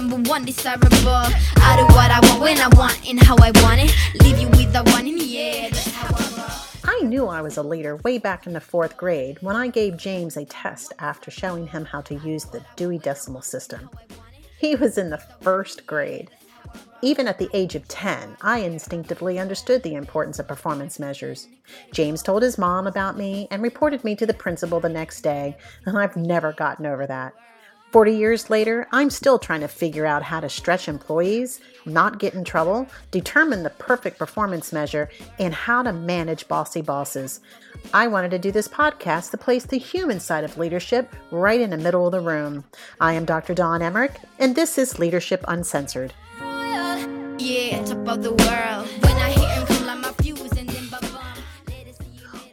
number one desirable. I do what I want when I want and how I want it. Leave you with the one in the air. I knew I was a leader way back in the fourth grade when I gave James a test after showing him how to use the Dewey Decimal System. He was in the first grade. Even at the age of 10, I instinctively understood the importance of performance measures. James told his mom about me and reported me to the principal the next day, and I've never gotten over that. 40 years later, I'm still trying to figure out how to stretch employees, not get in trouble, determine the perfect performance measure, and how to manage bossy bosses. I wanted to do this podcast to place the human side of leadership right in the middle of the room. I am Dr. Dawn Emmerich, and this is Leadership Uncensored. Yeah,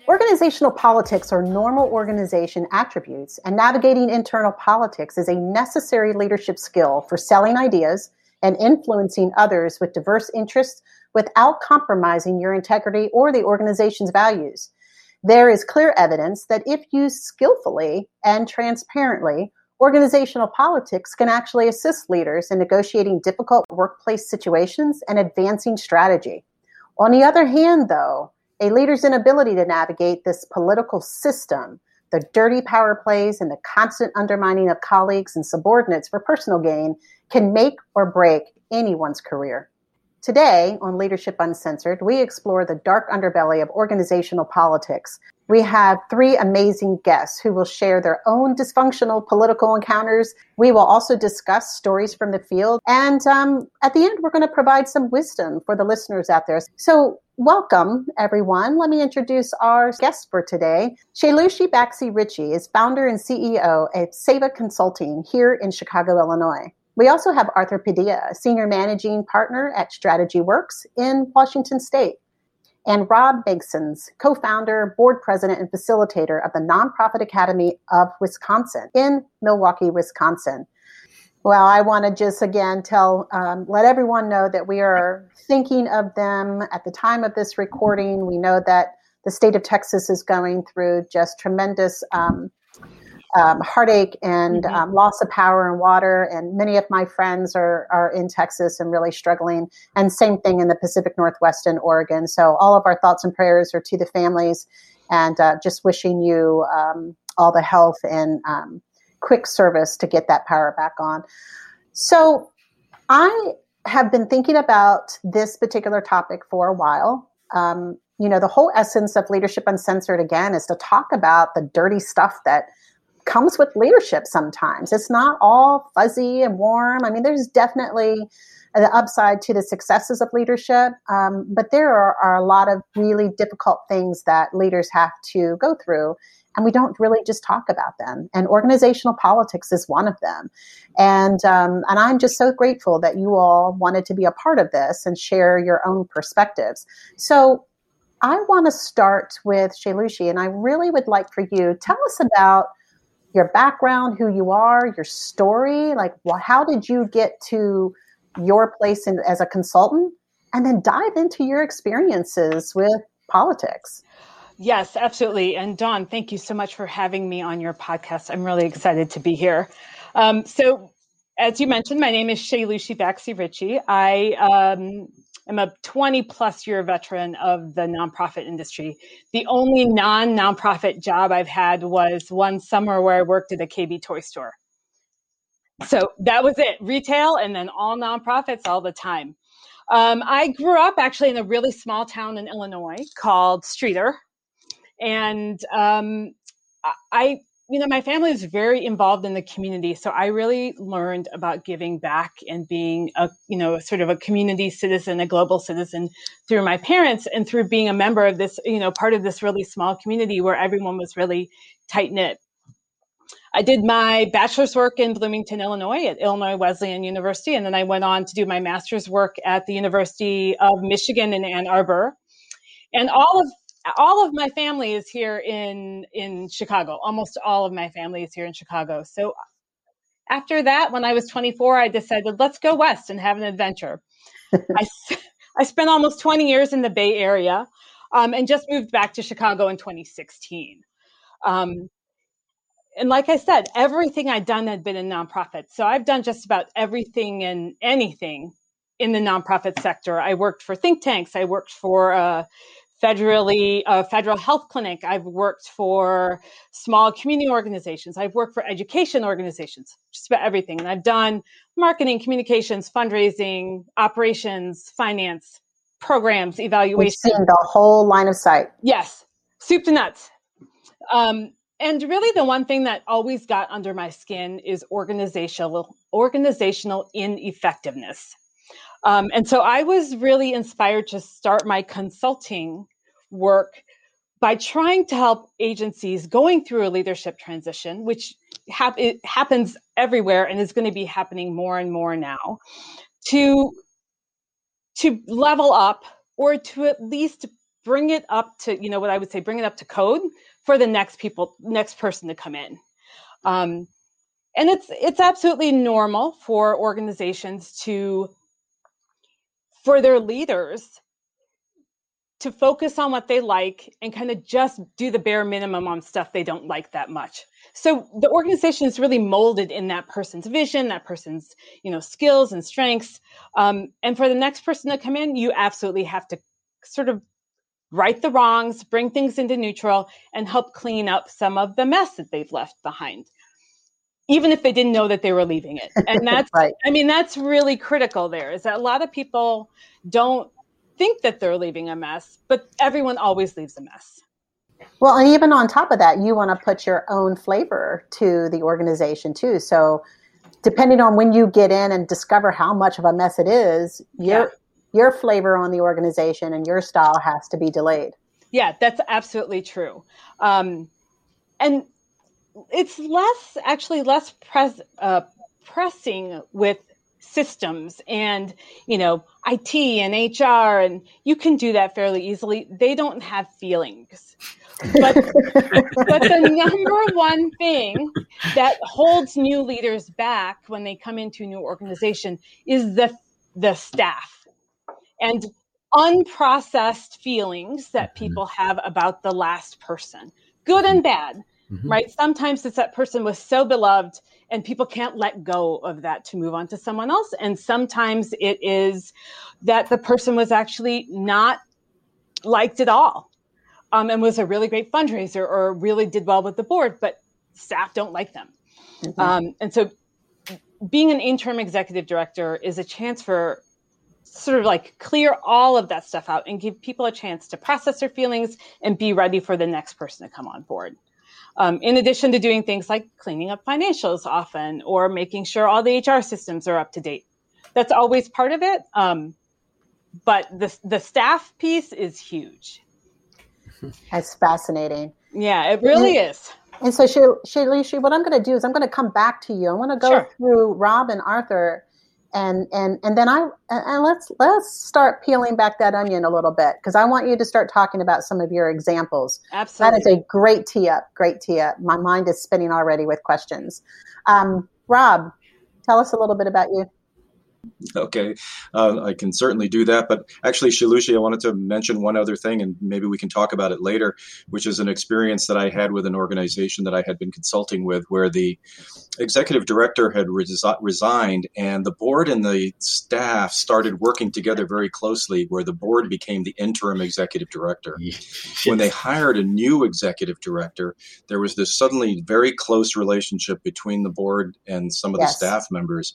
Organizational politics are normal organization attributes, and navigating internal politics is a necessary leadership skill for selling ideas and influencing others with diverse interests without compromising your integrity or the organization's values. There is clear evidence that if used skillfully and transparently, organizational politics can actually assist leaders in negotiating difficult workplace situations and advancing strategy. On the other hand, though, a leader's inability to navigate this political system, the dirty power plays, and the constant undermining of colleagues and subordinates for personal gain can make or break anyone's career. Today, on Leadership Uncensored, we explore the dark underbelly of organizational politics. We have three amazing guests who will share their own dysfunctional political encounters. We will also discuss stories from the field. And um, at the end, we're going to provide some wisdom for the listeners out there. So, welcome, everyone. Let me introduce our guest for today. Shailushi Baxi Ritchie is founder and CEO of Seva Consulting here in Chicago, Illinois. We also have Arthur Padilla, Senior Managing Partner at Strategy Works in Washington State, and Rob Megsons, co founder, board president, and facilitator of the Nonprofit Academy of Wisconsin in Milwaukee, Wisconsin. Well, I want to just again tell, um, let everyone know that we are thinking of them at the time of this recording. We know that the state of Texas is going through just tremendous um, um, heartache and Mhm. um, loss of power and water. And many of my friends are, are in Texas and really struggling. And same thing in the Pacific Northwest and Oregon. So all of our thoughts and prayers are to the families and uh, just wishing you um, all the health and um, quick service to get that power back on. So I have been thinking about this particular topic for a while. Um, you know, the whole essence of Leadership Uncensored again is to talk about the dirty stuff that comes with leadership sometimes. It's not all fuzzy and warm. I mean, there's definitely the upside to the successes of leadership, um, but there are, are a lot of really difficult things that leaders have to go through. And we don't really just talk about them. And organizational politics is one of them. And um, and I'm just so grateful that you all wanted to be a part of this and share your own perspectives. So I want to start with Shailushi, and I really would like for you tell us about your background, who you are, your story. Like, wh- how did you get to your place in, as a consultant? And then dive into your experiences with politics. Yes, absolutely. And Dawn, thank you so much for having me on your podcast. I'm really excited to be here. Um, so, as you mentioned, my name is Shailushi Baxi Ritchie. I um, am a 20 plus year veteran of the nonprofit industry. The only non nonprofit job I've had was one summer where I worked at a KB toy store. So that was it retail and then all nonprofits all the time. Um, I grew up actually in a really small town in Illinois called Streator. And um, I- I, you know, my family is very involved in the community. So I really learned about giving back and being a, you know, sort of a community citizen, a global citizen through my parents and through being a member of this, you know, part of this really small community where everyone was really tight knit. I did my bachelor's work in Bloomington, Illinois at Illinois Wesleyan University, and then I went on to do my master's work at the University of Michigan in Ann Arbor. And all of all of my family is here in in Chicago. Almost all of my family is here in Chicago. So after that, when I was 24, I decided let's go west and have an adventure. I I spent almost 20 years in the Bay Area um, and just moved back to Chicago in 2016. Um, and like I said, everything I'd done had been in nonprofits. So I've done just about everything and anything in the nonprofit sector. I worked for think tanks. I worked for a federally a federal health clinic. I've worked for small community organizations. I've worked for education organizations. Just about everything. And I've done marketing, communications, fundraising, operations, finance, programs, evaluation. The whole line of sight. Yes, soup to nuts. Um, and really the one thing that always got under my skin is organizational organizational ineffectiveness um, and so i was really inspired to start my consulting work by trying to help agencies going through a leadership transition which hap- happens everywhere and is going to be happening more and more now to to level up or to at least bring it up to you know what i would say bring it up to code for the next people next person to come in. Um, and it's it's absolutely normal for organizations to for their leaders to focus on what they like and kind of just do the bare minimum on stuff they don't like that much so the organization is really molded in that person's vision that person's you know skills and strengths um, and for the next person to come in you absolutely have to sort of right the wrongs, bring things into neutral, and help clean up some of the mess that they've left behind. Even if they didn't know that they were leaving it. And that's, right. I mean, that's really critical there is that a lot of people don't think that they're leaving a mess, but everyone always leaves a mess. Well, and even on top of that, you want to put your own flavor to the organization too. So, depending on when you get in and discover how much of a mess it is, you're yeah your flavor on the organization and your style has to be delayed. Yeah, that's absolutely true. Um, and it's less, actually, less pres- uh, pressing with systems and you know IT and HR and you can do that fairly easily. They don't have feelings. But, but the number one thing that holds new leaders back when they come into a new organization is the the staff and unprocessed feelings that mm-hmm. people have about the last person, good and bad, mm-hmm. right? Sometimes it's that person was so beloved and people can't let go of that to move on to someone else. And sometimes it is that the person was actually not liked at all um, and was a really great fundraiser or really did well with the board, but staff don't like them. Mm-hmm. Um, and so being an interim executive director is a chance for sort of like clear all of that stuff out and give people a chance to process their feelings and be ready for the next person to come on board. Um, in addition to doing things like cleaning up financials often or making sure all the HR systems are up to date. That's always part of it. Um, but the, the staff piece is huge. That's fascinating. Yeah, it really and, is. And so, Shailushi, what I'm going to do is I'm going to come back to you. I want to go sure. through Rob and Arthur and and and then I and let's let's start peeling back that onion a little bit because I want you to start talking about some of your examples. Absolutely, that is a great tee up. Great tee up. My mind is spinning already with questions. Um, Rob, tell us a little bit about you. Okay, uh, I can certainly do that. But actually, Shailushi, I wanted to mention one other thing, and maybe we can talk about it later, which is an experience that I had with an organization that I had been consulting with, where the executive director had resi- resigned, and the board and the staff started working together very closely, where the board became the interim executive director. Yes. When they hired a new executive director, there was this suddenly very close relationship between the board and some of yes. the staff members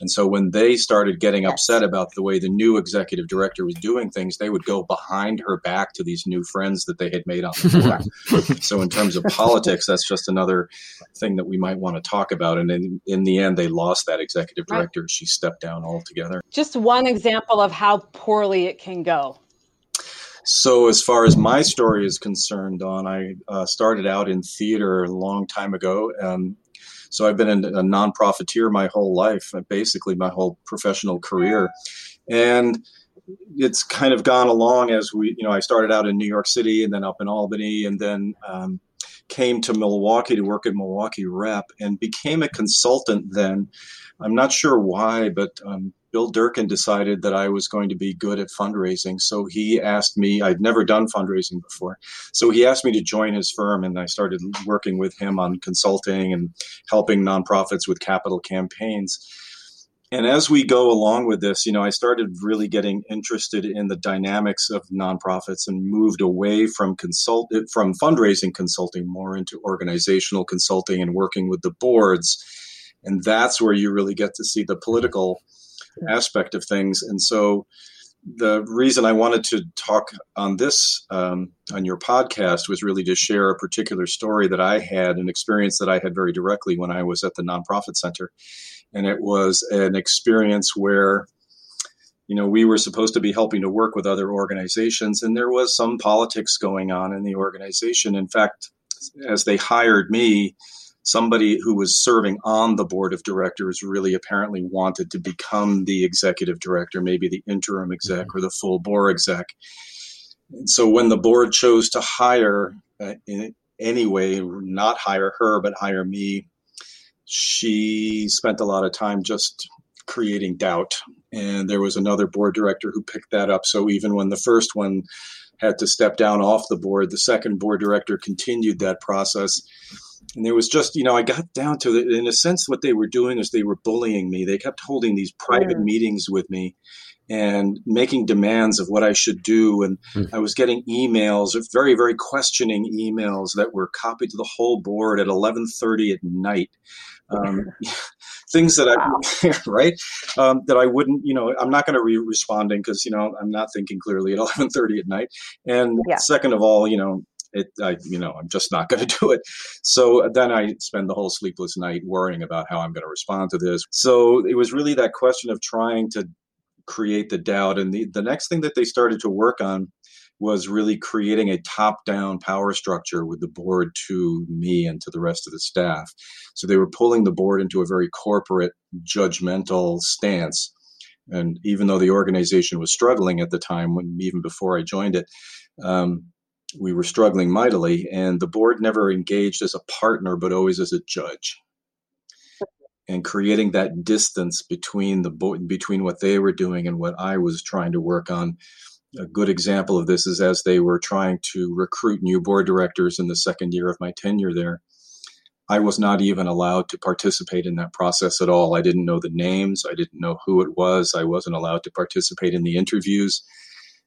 and so when they started getting yes. upset about the way the new executive director was doing things, they would go behind her back to these new friends that they had made on the board. so in terms of politics, that's just another thing that we might want to talk about. And in, in the end, they lost that executive director. Right. She stepped down altogether. Just one example of how poorly it can go. So, as far as my story is concerned, Dawn, I uh, started out in theater a long time ago. Um, so I've been a non-profiteer my whole life, basically my whole professional career, and it's kind of gone along as we, you know, I started out in New York City and then up in Albany, and then um, came to Milwaukee to work at Milwaukee Rep and became a consultant then. I'm not sure why, but um, Bill Durkin decided that I was going to be good at fundraising. So he asked me, I'd never done fundraising before. So he asked me to join his firm, and I started working with him on consulting and helping nonprofits with capital campaigns. And as we go along with this, you know, I started really getting interested in the dynamics of nonprofits and moved away from consult from fundraising consulting more into organizational consulting and working with the boards. And that's where you really get to see the political aspect of things. And so the reason I wanted to talk on this um, on your podcast was really to share a particular story that I had, an experience that I had very directly when I was at the nonprofit center, and it was an experience where, you know, we were supposed to be helping to work with other organizations, and there was some politics going on in the organization. In fact, as they hired me, somebody who was serving on the board of directors really apparently wanted to become the executive director, maybe the interim exec or the full board exec. And so when the board chose to hire, uh, in any way, not hire her, but hire me, she spent a lot of time just creating doubt. And there was another board director who picked that up. So even when the first one had to step down off the board, the second board director continued that process and there was just you know i got down to it in a sense what they were doing is they were bullying me they kept holding these private mm. meetings with me and making demands of what i should do and mm. i was getting emails very very questioning emails that were copied to the whole board at 11.30 at night um, things that I, wow. I right um, that I wouldn't you know I'm not going to be responding because you know I'm not thinking clearly at 11:30 at night and yeah. second of all you know it, I, you know, I'm just not going to do it. So then I spend the whole sleepless night worrying about how I'm going to respond to this. So it was really that question of trying to create the doubt. And the, the next thing that they started to work on was really creating a top down power structure with the board to me and to the rest of the staff. So they were pulling the board into a very corporate, judgmental stance. And even though the organization was struggling at the time, when even before I joined it, um, we were struggling mightily, and the board never engaged as a partner, but always as a judge. And creating that distance between the bo- between what they were doing and what I was trying to work on. A good example of this is as they were trying to recruit new board directors in the second year of my tenure there. I was not even allowed to participate in that process at all. I didn't know the names. I didn't know who it was. I wasn't allowed to participate in the interviews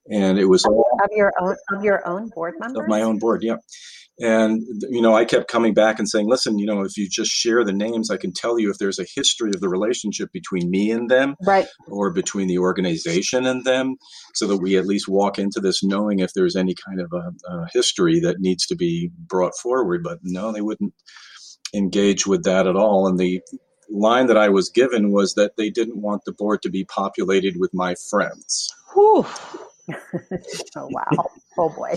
and it was of, of your own of your own board members of my own board yeah. And you know i kept coming back and saying listen you know if you just share the names i can tell you if there's a history of the relationship between me and them right. or between the organization and them so that we at least walk into this knowing if there's any kind of a, a history that needs to be brought forward. But no they wouldn't engage with that at all. And the line that i was given was that they didn't want the board to be populated with my friends. Whew. oh wow! Oh boy!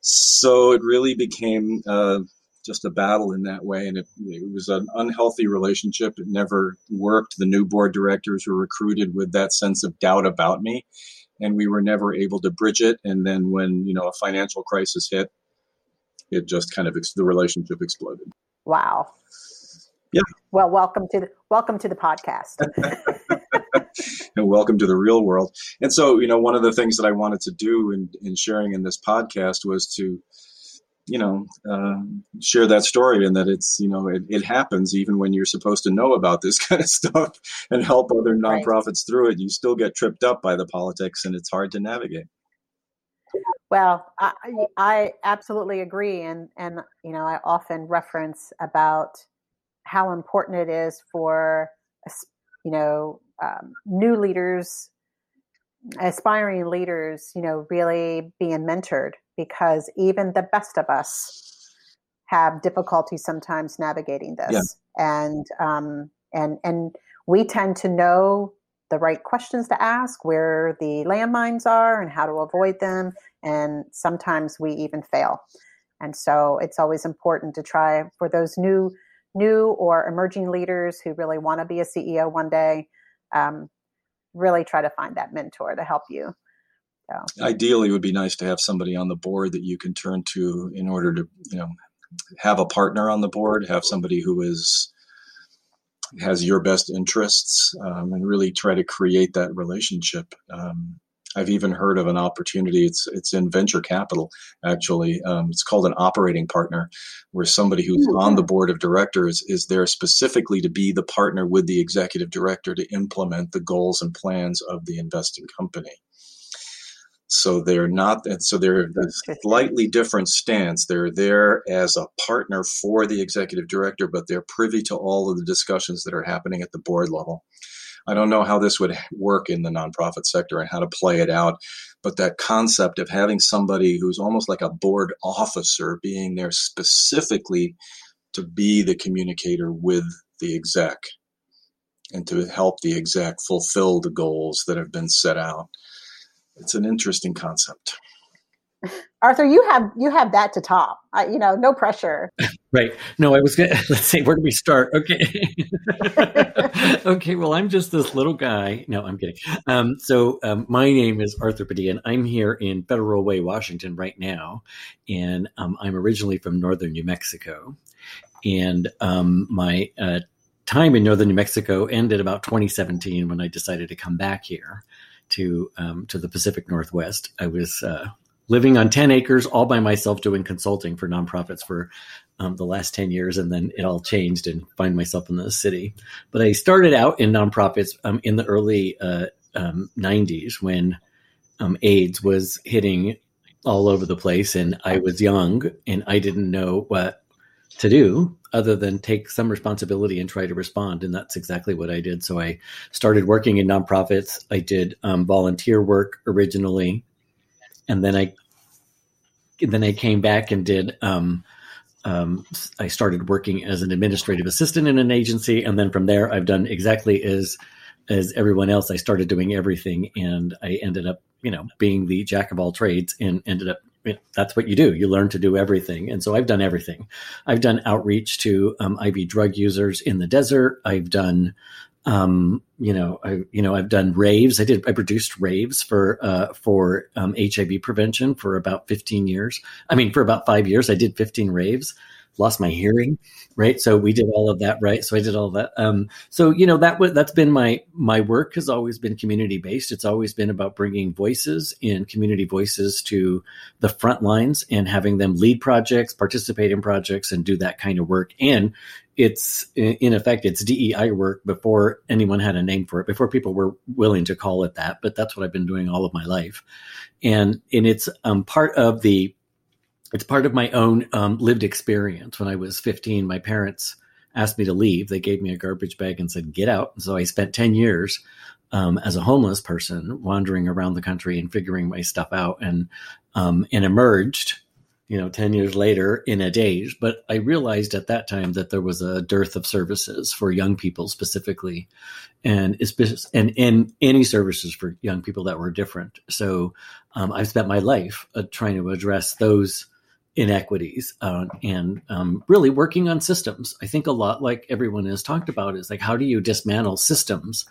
So it really became uh, just a battle in that way, and it, it, was an unhealthy relationship. It never worked. The new board directors were recruited with that sense of doubt about me, and we were never able to bridge it. And then when you know a financial crisis hit, it just kind of ex- the relationship exploded. Wow. Yeah. Well, welcome to the welcome to the podcast. and welcome to the real world. And so, you know, one of the things that I wanted to do in, in sharing in this podcast was to, you know, uh, share that story and that it's, you know, it, it, happens even when you're supposed to know about this kind of stuff and help other nonprofits right. through it. You still get tripped up by the politics and it's hard to navigate. Well, I, I absolutely agree. And, and, you know, I often reference about how important it is for, you know, um, new leaders, aspiring leaders, you know, really being mentored because even the best of us have difficulty sometimes navigating this. Yeah. And um, and and we tend to know the right questions to ask, where the landmines are, and how to avoid them. And sometimes we even fail. And so it's always important to try for those new new or emerging leaders who really want to be a CEO one day um, really try to find that mentor to help you. So. Ideally, it would be nice to have somebody on the board that you can turn to in order to, you know, have a partner on the board, have somebody who is has your best interests, um, and really try to create that relationship. Um, I've even heard of an opportunity. It's it's in venture capital actually. Um, it's called an operating partner, where somebody who's mm-hmm. on the board of directors is there specifically to be the partner with the executive director to implement the goals and plans of the investing company. So they're not, so they're a slightly different stance. They're there as a partner for the executive director, but they're privy to all of the discussions that are happening at the board level. I don't know how this would work in the nonprofit sector and how to play it out, but that concept of having somebody who's almost like a board officer being there specifically to be the communicator with the exec and to help the exec fulfill the goals that have been set out. It's an interesting concept. Arthur, you have you have that to top. I, you know, no pressure. right. No, I was going to let's see where do we start? Okay. okay. Well, I'm just this little guy. No, I'm kidding. Um, so um, my name is Arthur Padilla, and I'm here in Federal Way, Washington, right now, and um, I'm originally from northern New Mexico, and um, my uh, time in northern New Mexico ended about 2017 when I decided to come back here to um, to the Pacific Northwest. I was uh, living on 10 acres all by myself doing consulting for nonprofits for um, the last 10 years and then it all changed and find myself in the city. But i started out in nonprofits um, in the early uh, um, 90s when um, aids was hitting all over the place and i was young and i didn't know what to do other than take some responsibility and try to respond and that's exactly what i did. So i started working in nonprofits. I did um, volunteer work originally and then I then I came back and did. Um, um, I started working as an administrative assistant in an agency, and then from there, I've done exactly as as everyone else. I started doing everything, and I ended up, you know, being the jack of all trades, and ended up. That's what you do. You learn to do everything, and so I've done everything. I've done outreach to um, IV drug users in the desert. I've done um, you know, I you know I've done raves. I did I produced raves for uh, for um, HIV prevention for about 15 years. I mean, for about five years, I did 15 raves lost my hearing right? So we did all of that right? So i did all that. Um, so you know that that's been my my work has always been community based it's always been about bringing voices and community voices to the front lines and having them lead projects participate in projects and do that kind of work. And it's in effect it's DEI work before anyone had a name for it before people were willing to call it that. But that's what I've been doing all of my life. And and it's um, part of the it's part of my own um, lived experience. When I was 15, my parents asked me to leave. They gave me a garbage bag and said, get out. So I spent 10 years um, as a homeless person wandering around the country and figuring my stuff out and, um, and emerged, you know, 10 years later in a daze. But I realized at that time that there was a dearth of services for young people specifically and, and, and any services for young people that were different. So um, I've spent my life uh, trying to address those inequities uh, and um, really working on systems. I think a lot like everyone has talked about is like how do you dismantle systems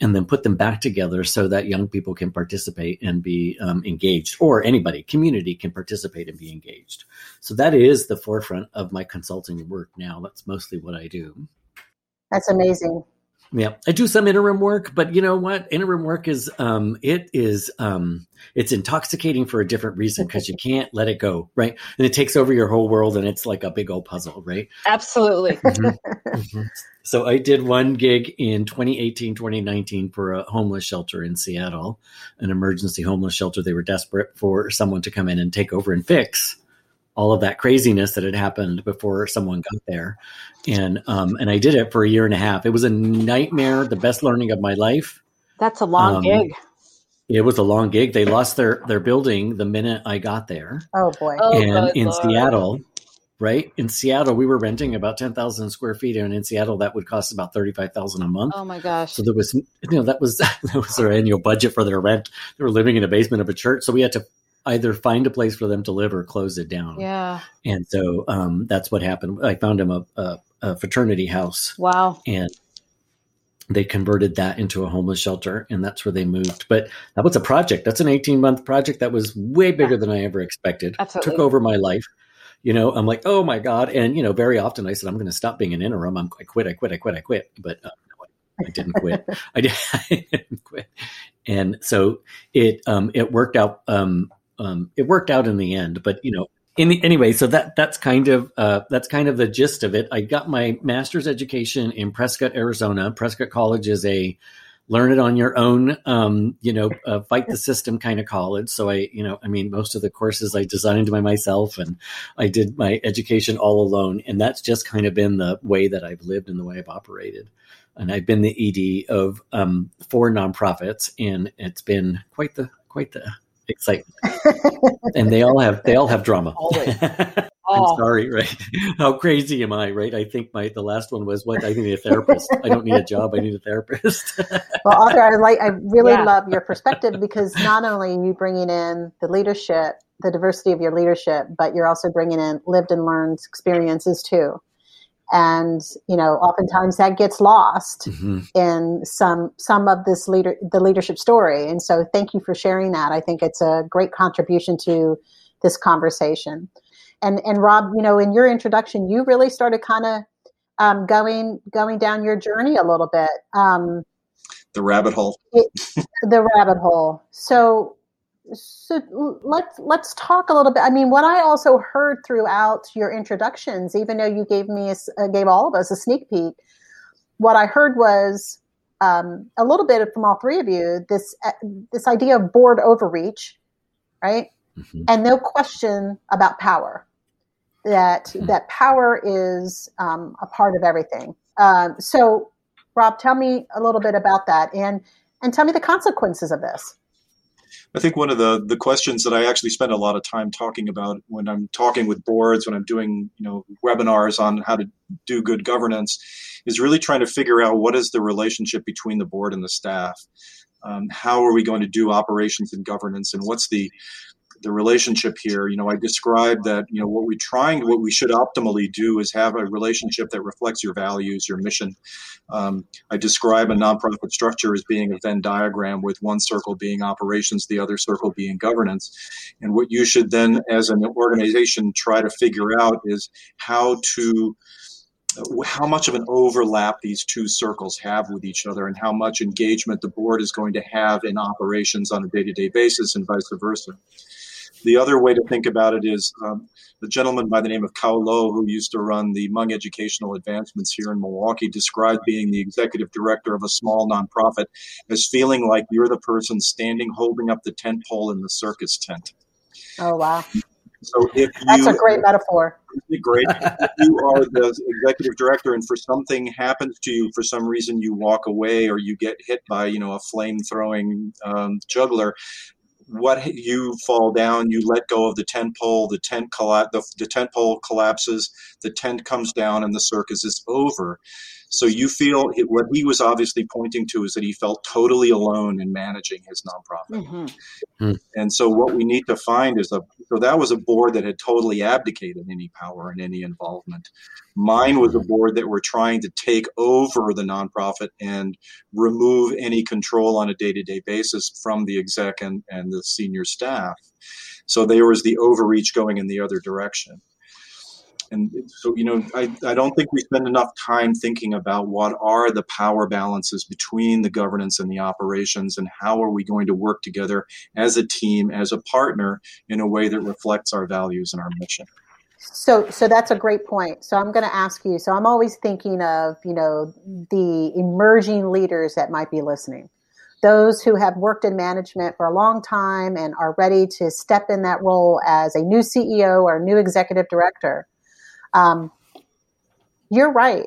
and then put them back together so that young people can participate and be um, engaged, or anybody, community can participate and be engaged. So that is the forefront of my consulting work now. That's mostly what I do. That's amazing. Yeah, I do some interim work, but you know what? Interim work is um, it is um, it's intoxicating for a different reason because you can't let it go, right? And it takes over your whole world, and it's like a big old puzzle, right? Absolutely. Mm-hmm. Mm-hmm. So I did one gig in 2018, 2019 for a homeless shelter in Seattle, an emergency homeless shelter. They were desperate for someone to come in and take over and fix all of that craziness that had happened before someone got there. And um, and I did it for a year and a half. It was a nightmare, the best learning of my life. That's a long um, gig. It was a long gig. They lost their their building the minute I got there. Oh boy! Oh, and in Lord. Seattle, right in Seattle, we were renting about ten thousand square feet, and in Seattle, that would cost about thirty five thousand a month. Oh my gosh! So there was, you know, that was that was their annual budget for their rent. They were living in a basement of a church, so we had to either find a place for them to live or close it down. Yeah. And so um, that's what happened. I found him a, a, a, fraternity house. Wow. And they converted that into a homeless shelter, and that's where they moved. But that was a project. That's an 18 month project that was way bigger yeah. than I ever expected. Absolutely. Took over my life. you know, I'm like, oh my God. And, you know, very often I said, I'm going to stop being an interim. I'm, I quit, I quit, I quit, I quit. But uh, no, I, I didn't quit. I, did, I didn't quit. And so it, um, it worked out, um, um, it worked out in the end, but you know, in the, anyway, so that that's kind of uh, that's kind of the gist of it. I got my master's education in Prescott, Arizona. Prescott College is a learn it on your own, um, you know, uh, fight the system kind of college. So I, you know, I mean, most of the courses I designed by myself and I did my education all alone. And that's just kind of been the way that I've lived and the way I've operated. And I've been the ED of um, four nonprofits and it's been quite the, quite the excitement. and they all have, they all have drama. I'm oh. sorry, right? How crazy am I, right? I think my the last one was what I need a therapist. I don't need a job. I need a therapist. well, Arthur, I like I really yeah. love your perspective because not only are you bringing in the leadership, the diversity of your leadership, but you're also bringing in lived and learned experiences too. And you know, oftentimes that gets lost mm-hmm. in some some of this leader the leadership story. And so, thank you for sharing that. I think it's a great contribution to this conversation and and Rob, you know, in your introduction, you really started kind of um, going going down your journey a little bit. Um, the rabbit hole. It, the rabbit hole. So so let's let's talk a little bit. I mean, what I also heard throughout your introductions, even though you gave me a, uh, gave all of us a sneak peek, what I heard was um, a little bit from all three of you this uh, this idea of board overreach, right? Mm-hmm. And no question about power that hmm. that power is um, a part of everything. Um, so, Rob, tell me a little bit about that, and and tell me the consequences of this. I think one of the the questions that I actually spend a lot of time talking about when I'm talking with boards, when I'm doing you know webinars on how to do good governance, is really trying to figure out what is the relationship between the board and the staff. Um, how are we going to do operations and governance, and what's the the relationship here. You know, I described that, you know, what we're trying, what we should optimally do is have a relationship that reflects your values, your mission. Um, I describe a nonprofit structure as being a Venn diagram with one circle being operations, the other circle being governance. And what you should then, as an organization, try to figure out is how to how much of an overlap these two circles have with each other and how much engagement the board is going to have in operations on a day-to-day basis and vice versa. The other way to think about it is um, the gentleman by the name of Kao Lo, who used to run the Hmong Educational Advancements here in Milwaukee, described being the executive director of a small nonprofit as feeling like you're the person standing holding up the tent pole in the circus tent. Oh, wow. So if that's a great metaphor. Great. if you are the executive director, and for something happens to you, for some reason you walk away or you get hit by, you know, a flame throwing um, juggler, what you fall down, you let go of the tent pole, the tent colla- the, the tent pole collapses, the tent comes down, and the circus is over. So you feel it, what he was obviously pointing to is that he felt totally alone in managing his nonprofit. Mm-hmm. Mm-hmm. And so what we need to find is a so that was a board that had totally abdicated any power and any involvement. Mine was a board that were trying to take over the nonprofit and remove any control on a day-to-day basis from the exec and, and the senior staff. So there was the overreach going in the other direction and so you know I, I don't think we spend enough time thinking about what are the power balances between the governance and the operations and how are we going to work together as a team as a partner in a way that reflects our values and our mission. So so that's a great point. So i'm going to ask you so i'm always thinking of you know the emerging leaders that might be listening. Those who have worked in management for a long time and are ready to step in that role as a new CEO or new executive director. Um, you're right.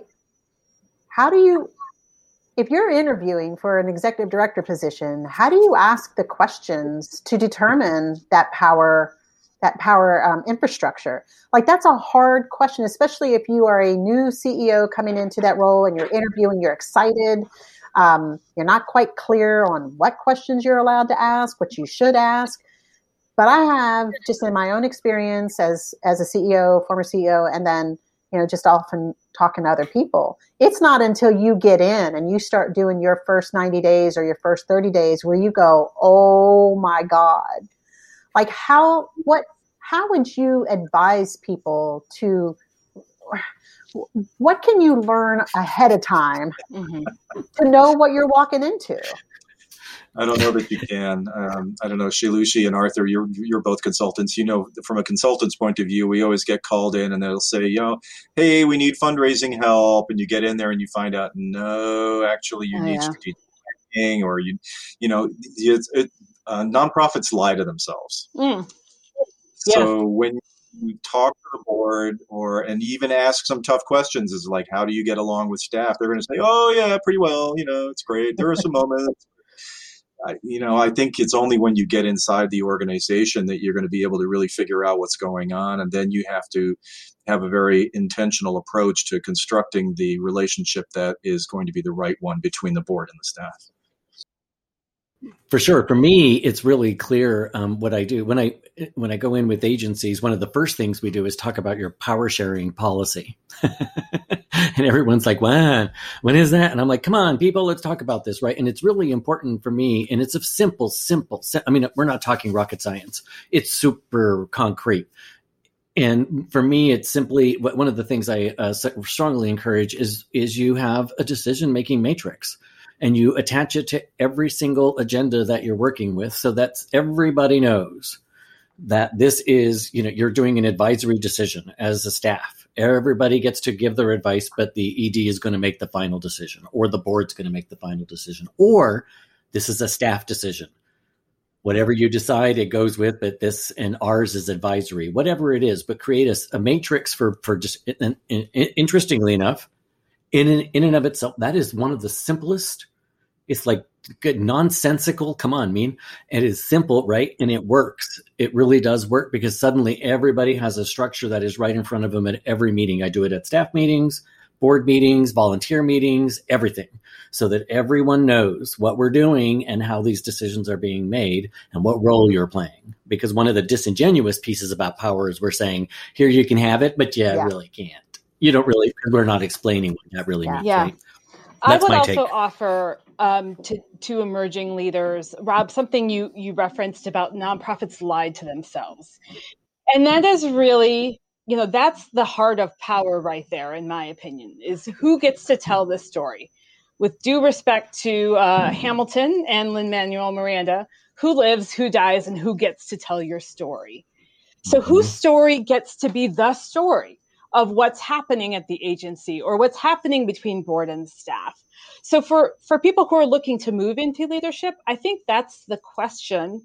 How do you, if you're interviewing for an executive director position, how do you ask the questions to determine that power, that power um, infrastructure? Like that's a hard question, especially if you are a new CEO coming into that role and you're interviewing, you're excited. Um, you're not quite clear on what questions you're allowed to ask, what you should ask. But I have just in my own experience as as a CEO, former CEO, and then you know just often talking to other people. It's not until you get in and you start doing your first 90 days or your first 30 days where you go, "Oh my god." Like how what how would you advise people to what can you learn ahead of time mm-hmm. to know what you're walking into I don't know that you can. Um, I don't know, Shailushi and Arthur, you're you're both consultants. You know, from a consultant's point of view, we always get called in and they'll say, you know, hey, we need fundraising help, and you get in there and you find out, no, actually, you oh, need yeah. strategic planning, or you, you know, it, it, uh, nonprofits lie to themselves. Mm. So when you talk to the board or and even ask some tough questions is like how do you get along with staff they're going to say oh yeah pretty well you know it's great there are some moments you know, I think it's only when you get inside the organization that you're going to be able to really figure out what's going on. And then you have to have a very intentional approach to constructing the relationship that is going to be the right one between the board and the staff. For sure. For me, it's really clear um, what I do when I when I go in with agencies. One of the first things we do is talk about your power sharing policy, and everyone's like, "When? When is that?" And I'm like, "Come on, people, let's talk about this, right?" And it's really important for me, and it's a simple, simple. I mean, we're not talking rocket science. It's super concrete. And for me, it's simply one of the things I uh, strongly encourage is is you have a decision making matrix and you attach it to every single agenda that you're working with so that everybody knows that this is, you know, you're doing an advisory decision as a staff. Everybody gets to give their advice, but the ED is going to make the final decision, or the board's going to make the final decision, or this is a staff decision. Whatever you decide, it goes with, but this and ours is advisory, whatever it is, but create a, a matrix for, for just, and, and, and interestingly enough, in and, in and of itself, that is one of the simplest. It's like good nonsensical. Come on, mean it is simple, right? And it works. It really does work because suddenly everybody has a structure that is right in front of them at every meeting. I do it at staff meetings, board meetings, volunteer meetings, everything, so that everyone knows what we're doing and how these decisions are being made and what role you're playing. Because one of the disingenuous pieces about power is we're saying, here you can have it, but yeah, yeah. really can't you don't really we're not explaining what that really yeah. means yeah right? i would also take. offer um, to, to emerging leaders rob something you you referenced about nonprofits lied to themselves and that is really you know that's the heart of power right there in my opinion is who gets to tell this story with due respect to uh, hamilton and lin manuel miranda who lives who dies and who gets to tell your story so mm-hmm. whose story gets to be the story of what's happening at the agency or what's happening between board and staff. So for for people who are looking to move into leadership, I think that's the question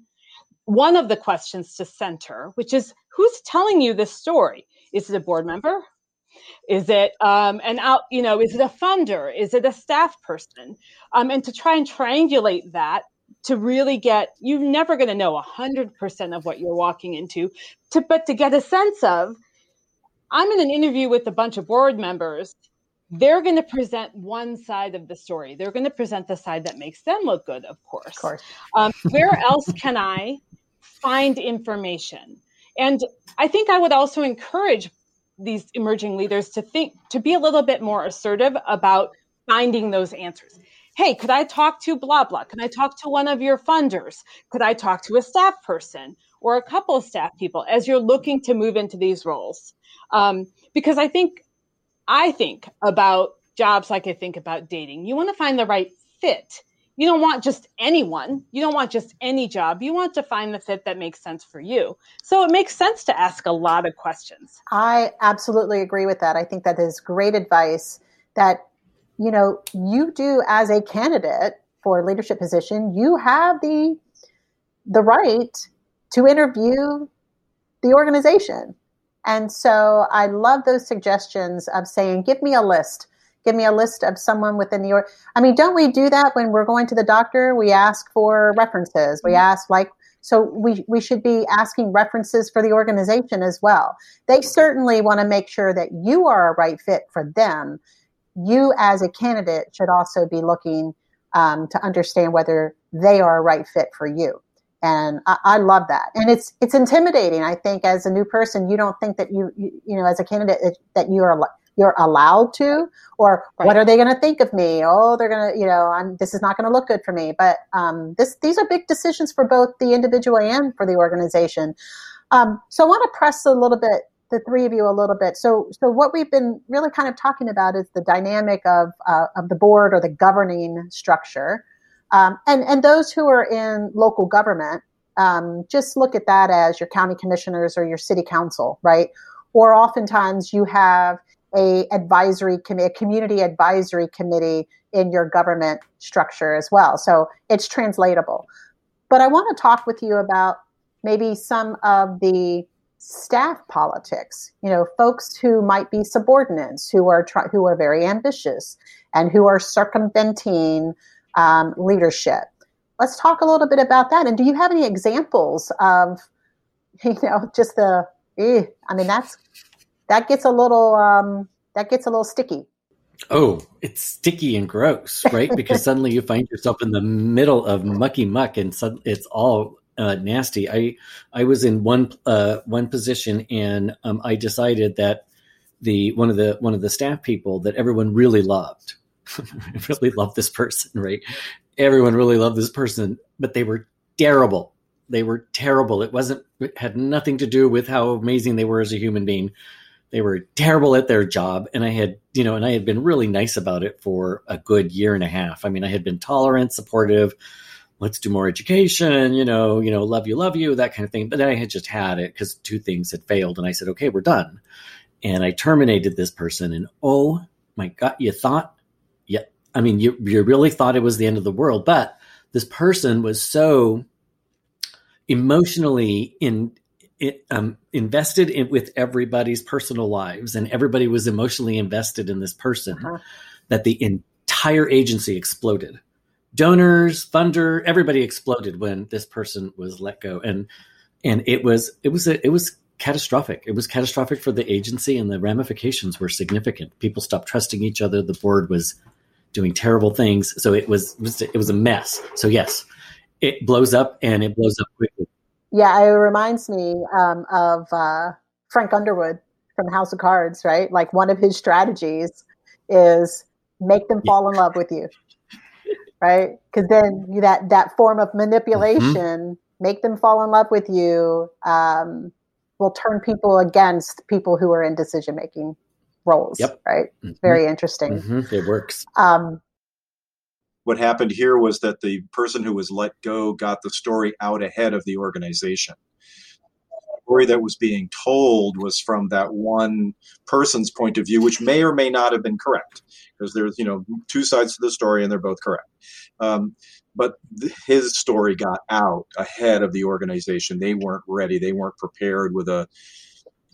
one of the questions to center, which is who's telling you this story? Is it a board member? Is it um, an out, you know, is it a funder? Is it a staff person? Um, and to try and triangulate that to really get, you're never going to know 100% of what you're walking into, to, but to get a sense of I'm in an interview with a bunch of board members. They're going to present one side of the story. They're going to present the side that makes them look good, of course. Of course. Um, where else can I find information? And I think I would also encourage these emerging leaders to think, to be a little bit more assertive about finding those answers. Hey, could I talk to blah, blah? Can I talk to one of your funders? Could I talk to a staff person or a couple of staff people as you're looking to move into these roles? Um, because I think, I think about jobs like I think about dating. You want to find the right fit. You don't want just anyone. You don't want just any job. You want to find the fit that makes sense for you. So it makes sense to ask a lot of questions. I absolutely agree with that. I think that is great advice that you know you do as a candidate for a leadership position, you have the the right to interview the organization. And so I love those suggestions of saying, give me a list. Give me a list of someone within the org. I mean, don't we do that when we're going to the doctor? We ask for references. We mm-hmm. ask like so we, we should be asking references for the organization as well. They certainly want to make sure that you are a right fit for them. You as a candidate should also be looking um, to understand whether they are a right fit for you and I, I, love that. And it's it's intimidating i think as a new person you don't think that you you, you know as a candidate that you are you're allowed to or right. what are they going to think of me? Oh they're going to you know I'm, this is not going to look good for me. But um, this these are big decisions for both the individual and for the organization. Um, so I want to press a little bit the three of you a little bit. So, so what we've been really kind of talking about is the dynamic of uh, of the board or the governing structure, um, and and those who are in local government, um, just look at that as your county commissioners or your city council, right? Or oftentimes you have a advisory committee, a community advisory committee in your government structure as well. So it's translatable. But I want to talk with you about maybe some of the staff politics. You know, folks who might be subordinates, who are who are very ambitious, and who are circumventing um, leadership. Let's talk a little bit about that. And do you have any examples of, you know, just the? Eh, I mean, that's that gets a little um, that gets a little sticky. Oh, it's sticky and gross, right? Because suddenly you find yourself in the middle of mucky muck, and it's all uh, nasty. I I was in one uh, one position, and um, I decided that the one of the one of the staff people that everyone really loved, really loved this person, right? Everyone really loved this person, but they were terrible. They were terrible. It wasn't it had nothing to do with how amazing they were as a human being. They were terrible at their job, and I had you know, and I had been really nice about it for a good year and a half. I mean, I had been tolerant, supportive let's do more education, you know, you know, love you, love you, that kind of thing. But then I had just had it because two things had failed, and I said, okay, we're done. And I terminated this person, and oh my god, you thought, I mean, you you really thought it was the end of the world, but this person was so emotionally in it, um, invested in, with everybody's personal lives, and everybody was emotionally invested in this person uh-huh. that the entire agency exploded donors, funder, everybody exploded when this person was let go, and and it was it was a, it was catastrophic. It was catastrophic for the agency, and the ramifications were significant. People stopped trusting each other. The board was doing terrible things, so it was it was a mess. So yes, it blows up, and it blows up quickly. Yeah, it reminds me um, of uh, Frank Underwood from House of Cards, right? Like one of his strategies is make them fall in love with you right? Because then that that form of manipulation mm-hmm. make them fall in love with you um, will turn people against people who are in decision making roles. Yep. Right. Mm-hmm. Very interesting. Mm-hmm. It works. Um, what happened here was that the person who was let go got the story out ahead of the organization The story that was being told was from that one person's point of view, which may or may not have been correct, because there's you know two sides to the story and they're both correct. Um, but th- his story got out ahead of the organization. They weren't ready. They weren't prepared with a,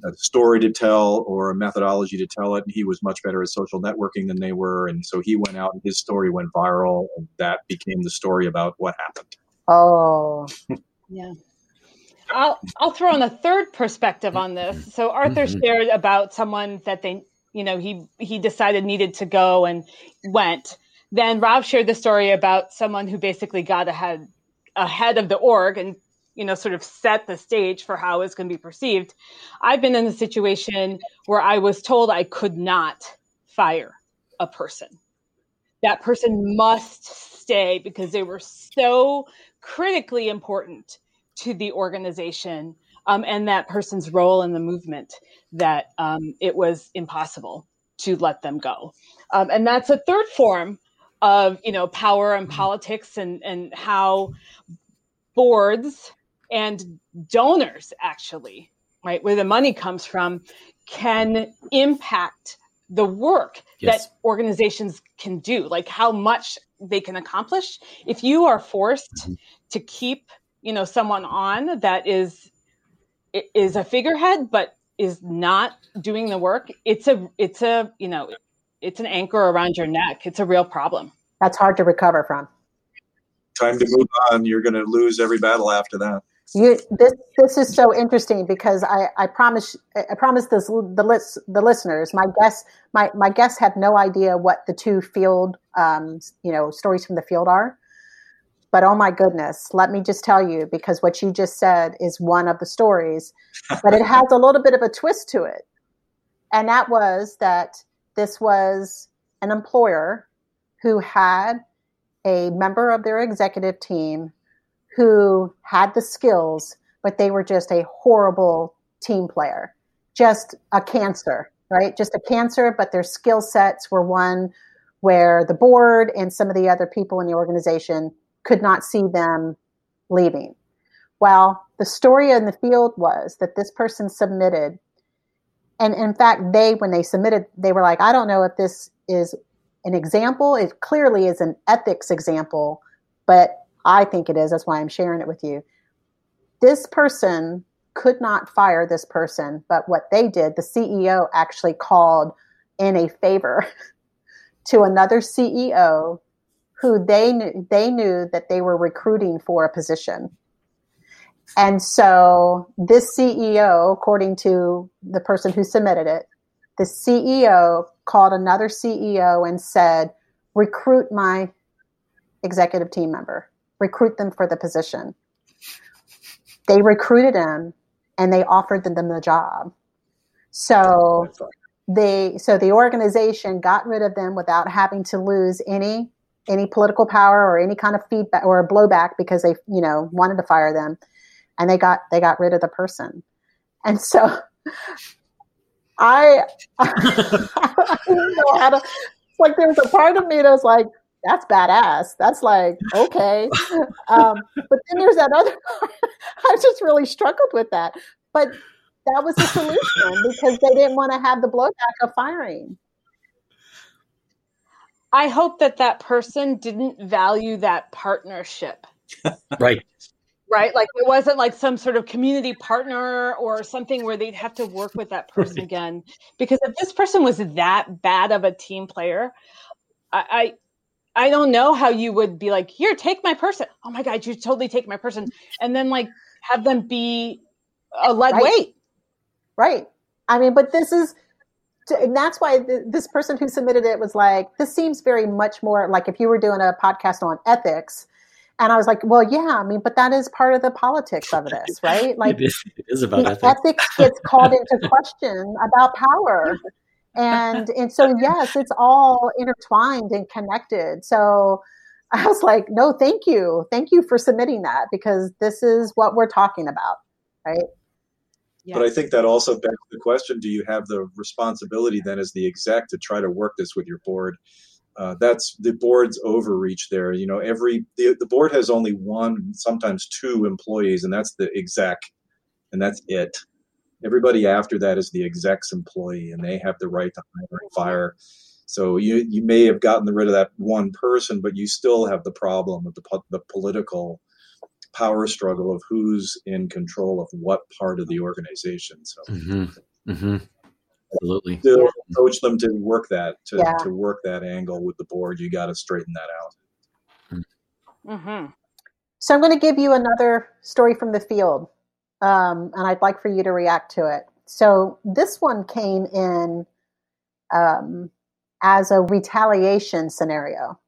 a story to tell or a methodology to tell it. And he was much better at social networking than they were, and so he went out and his story went viral, and that became the story about what happened. Oh, yeah. I'll I'll throw in a third perspective on this. So Arthur mm-hmm. shared about someone that they, you know, he he decided needed to go and went. Then Rob shared the story about someone who basically got ahead ahead of the org and you know sort of set the stage for how it's going to be perceived. I've been in a situation where I was told I could not fire a person. That person must stay because they were so critically important to the organization um, and that person's role in the movement that um, it was impossible to let them go. Um, and that's a third form of you know power and politics and and how boards and donors actually right where the money comes from can impact the work yes. that organizations can do like how much they can accomplish. If you are forced mm-hmm. to keep you know someone on that is is a figurehead but is not doing the work it's a it's a you know it's an anchor around your neck. It's a real problem. That's hard to recover from. Time to move on. You're going to lose every battle after that you, this this is so interesting because I, I promise I promise this the list the listeners my guests my my guests have no idea what the two field um, you know stories from the field are but oh my goodness, let me just tell you, because what you just said is one of the stories, but it has a little bit of a twist to it. And that was that this was an employer who had a member of their executive team who had the skills, but they were just a horrible team player, just a cancer, right? Just a cancer, but their skill sets were one where the board and some of the other people in the organization could not see them leaving. Well, the story in the field was that this person submitted, and in fact, they, when they submitted, they were like, I don't know if this is an example. It clearly is an ethics example, but I think it is. That's why I'm sharing it with you. This person could not fire this person, but what they did, the CEO actually called in a favor to another CEO who they knew they knew that they were recruiting for a position. And so this CEO, according to the person who submitted it, the CEO called another CEO and said, recruit my executive team member, recruit them for the position. They recruited him and they offered them the job. So they so the organization got rid of them without having to lose any any political power or any kind of feedback or blowback because they you know wanted to fire them and they got they got rid of the person and so i i didn't know how to like there's a part of me that was like that's badass that's like okay um, but then there's that other part i just really struggled with that but that was the solution because they didn't want to have the blowback of firing I hope that that person didn't value that partnership. right. Right. Like it wasn't like some sort of community partner or something where they'd have to work with that person right. again. Because if this person was that bad of a team player, I, I, I don't know how you would be like, here, take my person. Oh my God, you totally take my person. And then like have them be a lead right. weight. Right. I mean, but this is and that's why th- this person who submitted it was like, this seems very much more like if you were doing a podcast on ethics. And I was like, well, yeah, I mean, but that is part of the politics of this, right? Like, it is, it is about ethics. ethics gets called into question about power. And, and so, yes, it's all intertwined and connected. So I was like, no, thank you. Thank you for submitting that because this is what we're talking about, right? But I think that also begs the question: Do you have the responsibility then, as the exec, to try to work this with your board? Uh, that's the board's overreach there. You know, every the, the board has only one, sometimes two employees, and that's the exec, and that's it. Everybody after that is the exec's employee, and they have the right to hire and fire. So you you may have gotten rid of that one person, but you still have the problem of the the political power struggle of who's in control of what part of the organization. So, mm-hmm. Mm-hmm. absolutely, to coach them to work that to, yeah. to work that angle with the board. You got to straighten that out. Mm-hmm. So, I'm going to give you another story from the field, um, and I'd like for you to react to it. So, this one came in um, as a retaliation scenario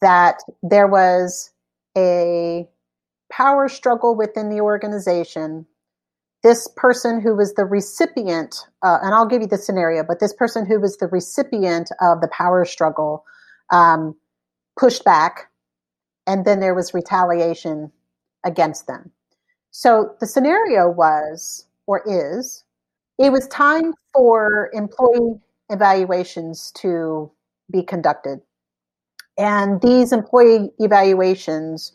that there was a power struggle within the organization, this person who was the recipient, uh, and I'll give you the scenario, but this person who was the recipient of the power struggle um, pushed back, and then there was retaliation against them. So the scenario was, or is, it was time for employee evaluations to be conducted. And these employee evaluations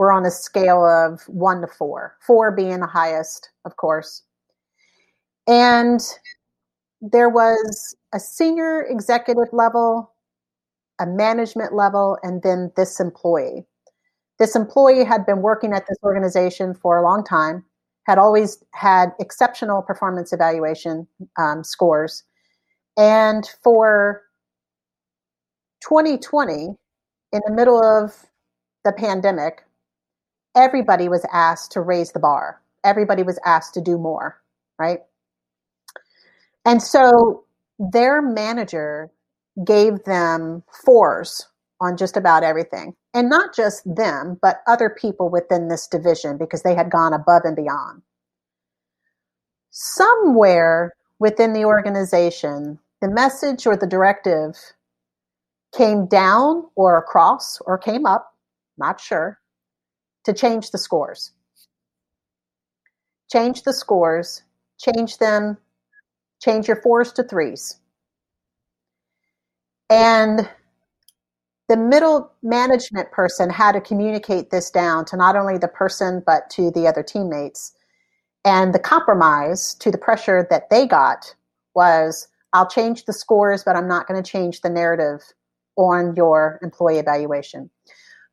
we're on a scale of one to four, four being the highest, of course. And there was a senior executive level, a management level, and then this employee. This employee had been working at this organization for a long time, had always had exceptional performance evaluation um, scores. And for 2020, in the middle of the pandemic, everybody was asked to raise the bar. Everybody was asked to do more, right? And so their manager gave them fours on just about everything. And not just them, but other people within this division because they had gone above and beyond. Somewhere within the organization, the message or the directive came down or across or came up, not sure, to change the scores. change the scores, change them, change your fours to threes. And the middle management person had to communicate this down to not only the person, but to the other teammates. And the compromise to the pressure that they got was I'll change the scores, but I'm not going to change the narrative on your employee evaluation.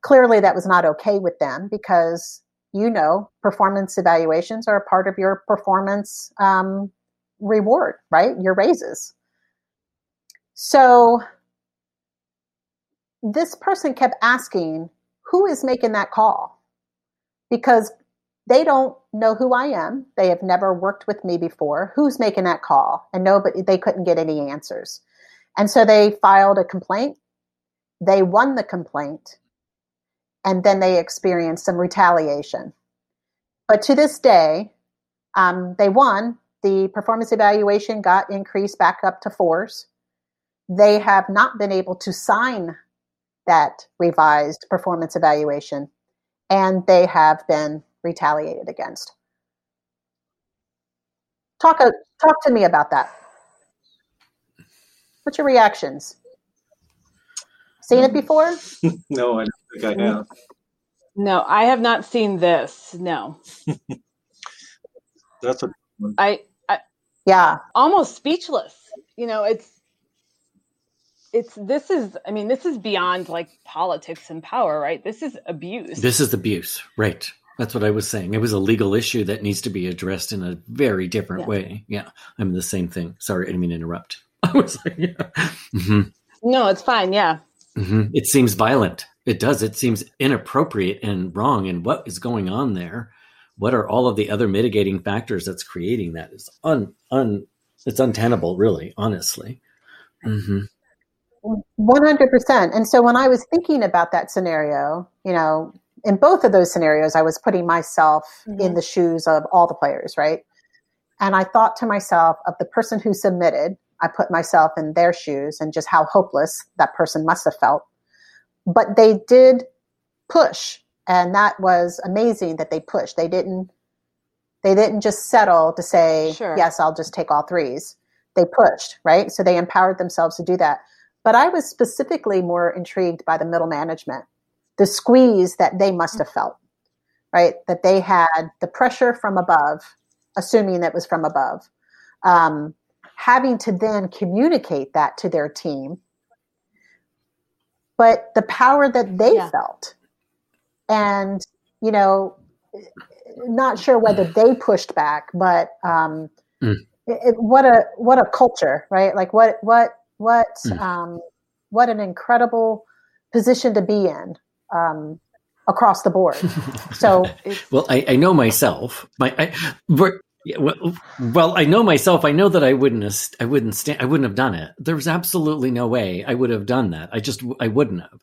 Clearly, that was not okay with them because you know performance evaluations are a part of your performance um, reward, right? Your raises. So this person kept asking, who is making that call? Because they don't know who I am. They have never worked with me before. Who's making that call? And nobody, they couldn't get any answers. And so they filed a complaint. They won the complaint. And then they experienced some retaliation. But to this day, um, they won. The performance evaluation got increased back up to fours. They have not been able to sign that revised performance evaluation, and they have been retaliated against. Talk, a, talk to me about that. What's your reactions? Seen it mm. before? no, I don't think I mm. have. No, I have not seen this. No. That's a I, I yeah, almost speechless. You know, it's it's this is I mean, this is beyond like politics and power, right? This is abuse. This is abuse, right? That's what I was saying. It was a legal issue that needs to be addressed in a very different Yeah. way. Yeah, I'm the same thing. Sorry, I didn't mean to interrupt. I was like, yeah. hmm No, it's fine. Yeah. hmm It seems violent. It does. It seems inappropriate and wrong. And what is going on there? What are all of the other mitigating factors that's creating that? Is un un. It's untenable, really. Honestly. hmm 100%. And so when I was thinking about that scenario, you know, in both of those scenarios, I was putting myself Mhm. in the shoes of all the players, right? And I thought to myself, of the person who submitted, I put myself in their shoes and just how hopeless that person must have felt. But they did push, and that was amazing that they pushed. They didn't they didn't just settle to say, Sure. yes, I'll just take all threes. They pushed, right? So they empowered themselves to do that. But I was specifically more intrigued by the middle management, the squeeze that they must have felt, right? That they had the pressure from above, assuming that was from above, um, having to then communicate that to their team, but the power that they Yeah. felt. And, you know, not sure whether they pushed back, but um, Mm. it, it- what a what a culture, right? Like what what what Mm. um, what an incredible position to be in um, across the board. So It's, Well, I, I know myself. My, I, well, well, I know myself. I know that I wouldn't have, I wouldn't stand, I wouldn't have done it. There was absolutely no way I would have done that. I just, I wouldn't have.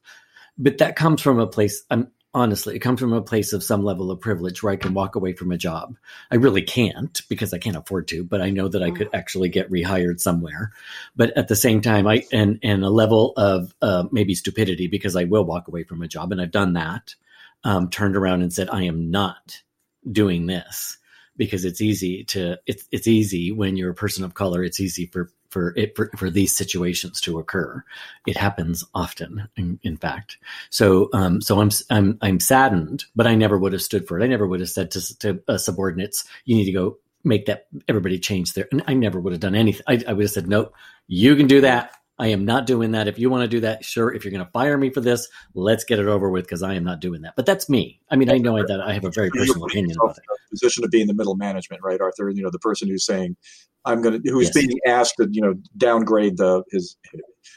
But that comes from a place. I'm honestly, it comes from a place of some level of privilege where I can walk away from a job. I really can't because I can't afford to, but I know that I could actually get rehired somewhere. But at the same time, I and and a level of uh, maybe stupidity because I will walk away from a job, and I've done that. Um, turned around and said, "I am not doing this." because it's easy to it's it's easy when you're a person of color it's easy for for it for, for these situations to occur it happens often in, in fact so um so i'm i'm i'm saddened but i never would have stood for it i never would have said to to uh, subordinates you need to go make that everybody change their and i never would have done anything i, I would have said nope you can do that I am not doing that. If you want to do that, sure. If you're going to fire me for this, let's get it over with because I am not doing that. But that's me. I mean, I know that I have a very personal opinion about it. Position of being the middle management, right, Arthur? You know, the person who's saying, "I'm going to," who's Yes. being asked to, you know, downgrade the his,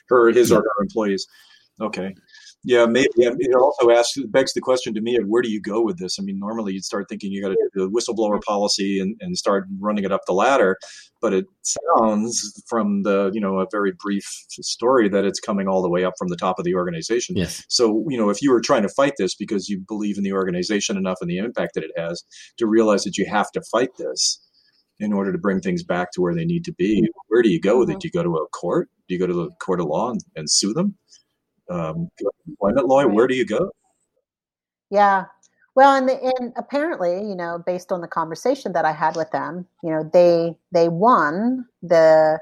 her, his or her employees. Okay, yeah, maybe. It also asks, begs the question to me of where do you go with this? I mean, normally you'd start thinking you got to do the whistleblower policy and, and start running it up the ladder, but it sounds from the you know a very brief story that it's coming all the way up from the top of the organization. Yes. So, you know, if you were trying to fight this because you believe in the organization enough and the impact that it has to realize that you have to fight this in order to bring things back to where they need to be, where do you go with it? Do you go to a court? Do you go to the court of law and, and sue them? Um, employment law? Right. Where do you go? Yeah. Well, and, the, and apparently, you know, based on the conversation that I had with them, you know, they they won the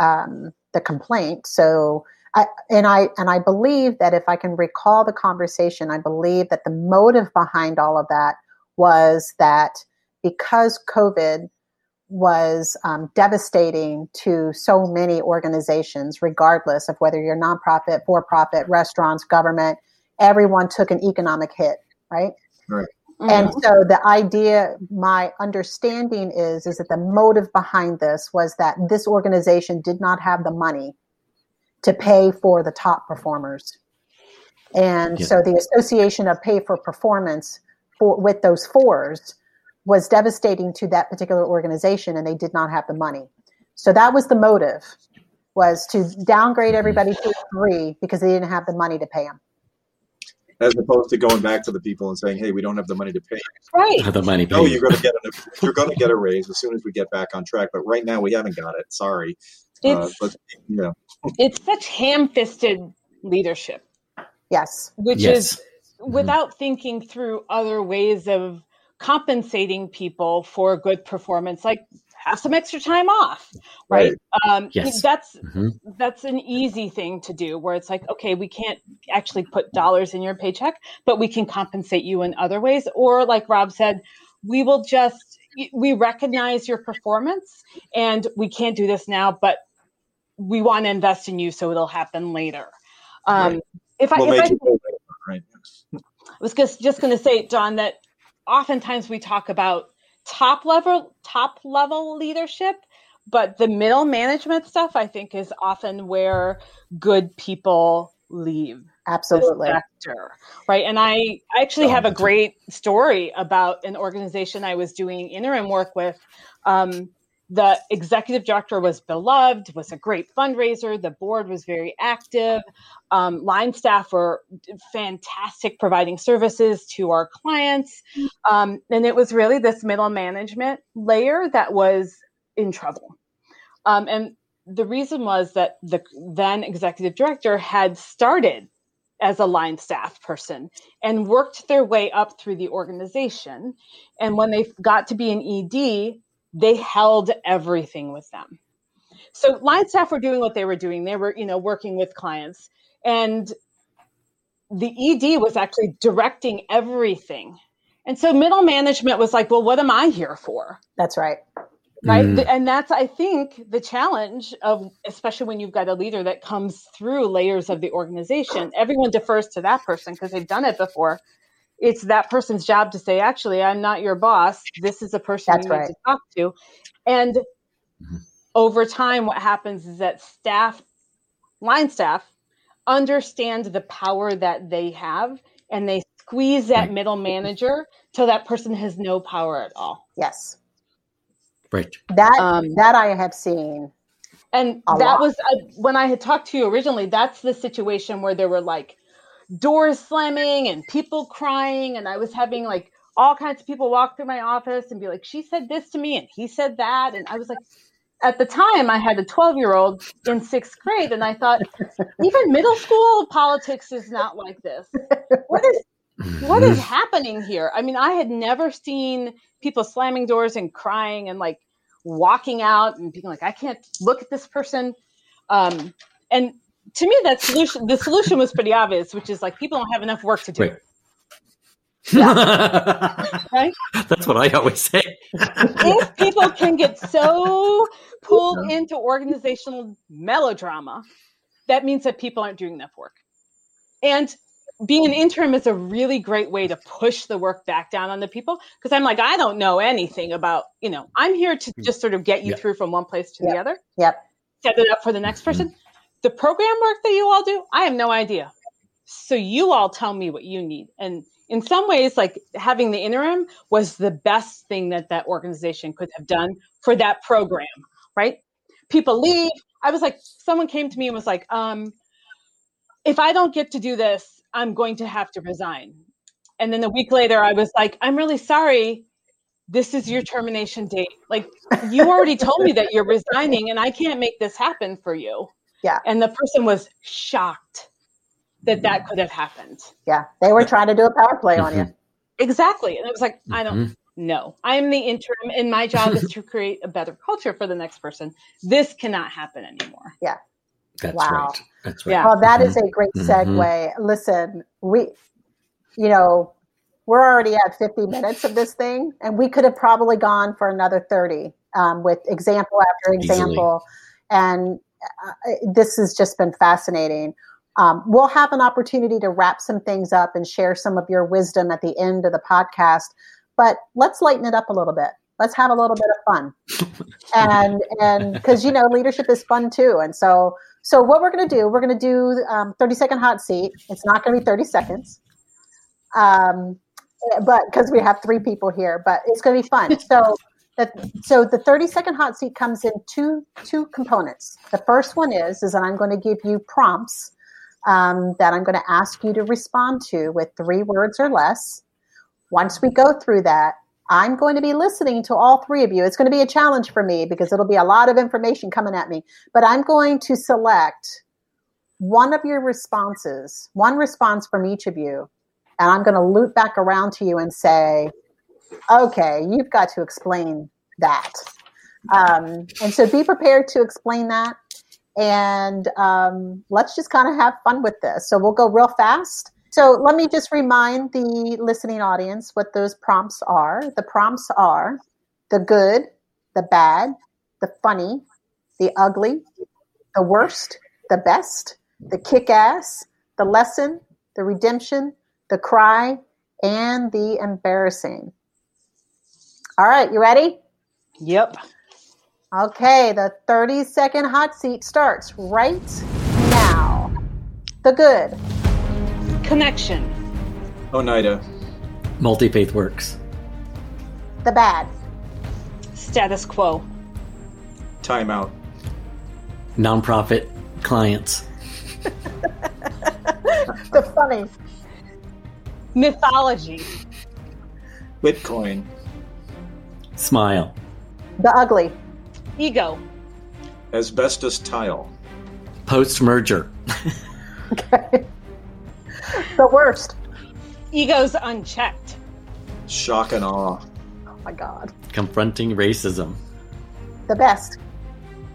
um, the complaint. So, I, and I and I believe that if I can recall the conversation, I believe that the motive behind all of that was that because COVID was um, devastating to so many organizations, regardless of whether you're nonprofit, for profit, restaurants, government, everyone took an economic hit, right? Right. And so the idea, my understanding is, is that the motive behind this was that this organization did not have the money to pay for the top performers. And Yeah. so the association of pay for performance for, with those fours was devastating to that particular organization and they did not have the money. So that was the motive was to downgrade everybody to a three because they didn't have the money to pay them. As opposed to going back to the people and saying, "Hey, we don't have the money to pay." Right. the money. No, you're going to get a you're going to get a raise as soon as we get back on track. But right now, we haven't got it. Sorry. Uh, It's but yeah, it's such ham-fisted leadership, Yes. which Yes. is without thinking through other ways of compensating people for good performance, like have some extra time off, right? Um, Yes. That's Mhm. that's an easy thing to do where it's like okay we can't actually put dollars in your paycheck but we can compensate you in other ways or like rob said we will just we recognize your performance and we can't do this now but we want to invest in you so it'll happen later um, if i we'll if I, it go later, right. was just, just going to say, Dawn, that oftentimes we talk about top level top level leadership, but the middle management stuff I think is often where good people leave Absolutely. sector, right? And I actually have a great story about an organization I was doing interim work with. Um, the executive director was beloved, was a great fundraiser. The board was very active. Um, line staff were fantastic providing services to our clients. Um, and it was really this middle management layer that was in trouble. Um, and the reason was that the then executive director had started as a line staff person and worked their way up through the organization. And when they got to be an ED, they held everything with them. So line staff were doing what they were doing. They were, you know, working with clients. And the ED was actually directing everything. And so middle management was like, well, what am I here for? That's right. right Mm. And that's i think the challenge of especially when you've got a leader that comes through layers of the organization everyone defers to that person because they've done it before it's that person's job to say actually i'm not your boss this is a person That's you need to talk to and Mhm. over time what happens is that staff line staff understand the power that they have and they squeeze that Right. middle manager till that person has no power at all Yes. Right. That Um, that I have seen. And that lot. was uh, when I had talked to you originally. That's the situation where there were like doors slamming and people crying, and I was having like all kinds of people walk through my office and be like, "She said this to me, and he said that," and I was like, at the time, I had a twelve-year-old in sixth grade, and I thought, even middle school politics is not like this. What is what is happening here? I mean, I had never seen people slamming doors and crying and like walking out and being like, I can't look at this person. Um, and to me, that solution, the solution was pretty obvious, which is like people don't have enough work to do. Right. Right. That's what I always say. if people can get so pulled into organizational melodrama, that means that people aren't doing enough work. And being an interim is a really great way to push the work back down on the people because I'm like, I don't know anything about, you know, I'm here to hmm. just sort of get you Yeah. through from one place to Yeah. the other, Yep. set it up for the next person. The program work that you all do, I have no idea. So you all tell me what you need. And in some ways, like having the interim was the best thing that that organization could have done for that program, right? People leave. I was like, someone came to me and was like, um, if I don't get to do this, I'm going to have to resign. And then a week later, I was like, I'm really sorry. This is your termination date. Like, you already told me that you're resigning, and I can't make this happen for you. Yeah. And the person was shocked that that could have happened. Yeah. They were trying to do a power play on you. Exactly. And it was like, I don't Mhm. know. I'm the interim, and my job is to create a better culture for the next person. This cannot happen anymore. Yeah. That's Wow. right. That's right. Yeah. Well, that is a great Mhm. segue. Listen, we, you know, we're already at 50 minutes of this thing, and we could have probably gone for another 30 um, with example after Easily. example. And uh, this has just been fascinating. Um, we'll have an opportunity to wrap some things up and share some of your wisdom at the end of the podcast. But let's lighten it up a little bit. Let's have a little bit of fun, and and because you know leadership is fun too. And so so what we're going to do, we're going to do um, 30 second hot seat. It's not going to be 30 seconds, um, but because we have three people here, but it's going to be fun. So that so the 30 second hot seat comes in two two components. The first one is is that I'm going to give you prompts um, that I'm going to ask you to respond to with three words or less. Once we go through that, I'm going to be listening to all three of you. It's going to be a challenge for me because it'll be a lot of information coming at me. But I'm going to select one of your responses, one response from each of you, and I'm going to loop back around to you and say, okay, you've got to explain that. Um, and so be prepared to explain that. And um, let's just kind of have fun with this. So we'll go real fast. So let me just remind the listening audience what those prompts are. The prompts are the good, the bad, the funny, the ugly, the worst, the best, the kick ass, the lesson, the redemption, the cry, and the embarrassing. All right, you ready? Yep. Okay, the 30 second hot seat starts right now. The good, Connection. Oneida. Multi faith works. the bad, Status quo. Timeout. Nonprofit clients. the funny, Mythology. Bitcoin. Smile. the ugly, Ego. Asbestos tile. Post merger. okay. the worst. Ego's unchecked. Shock and awe. Oh my God. Confronting racism. The best,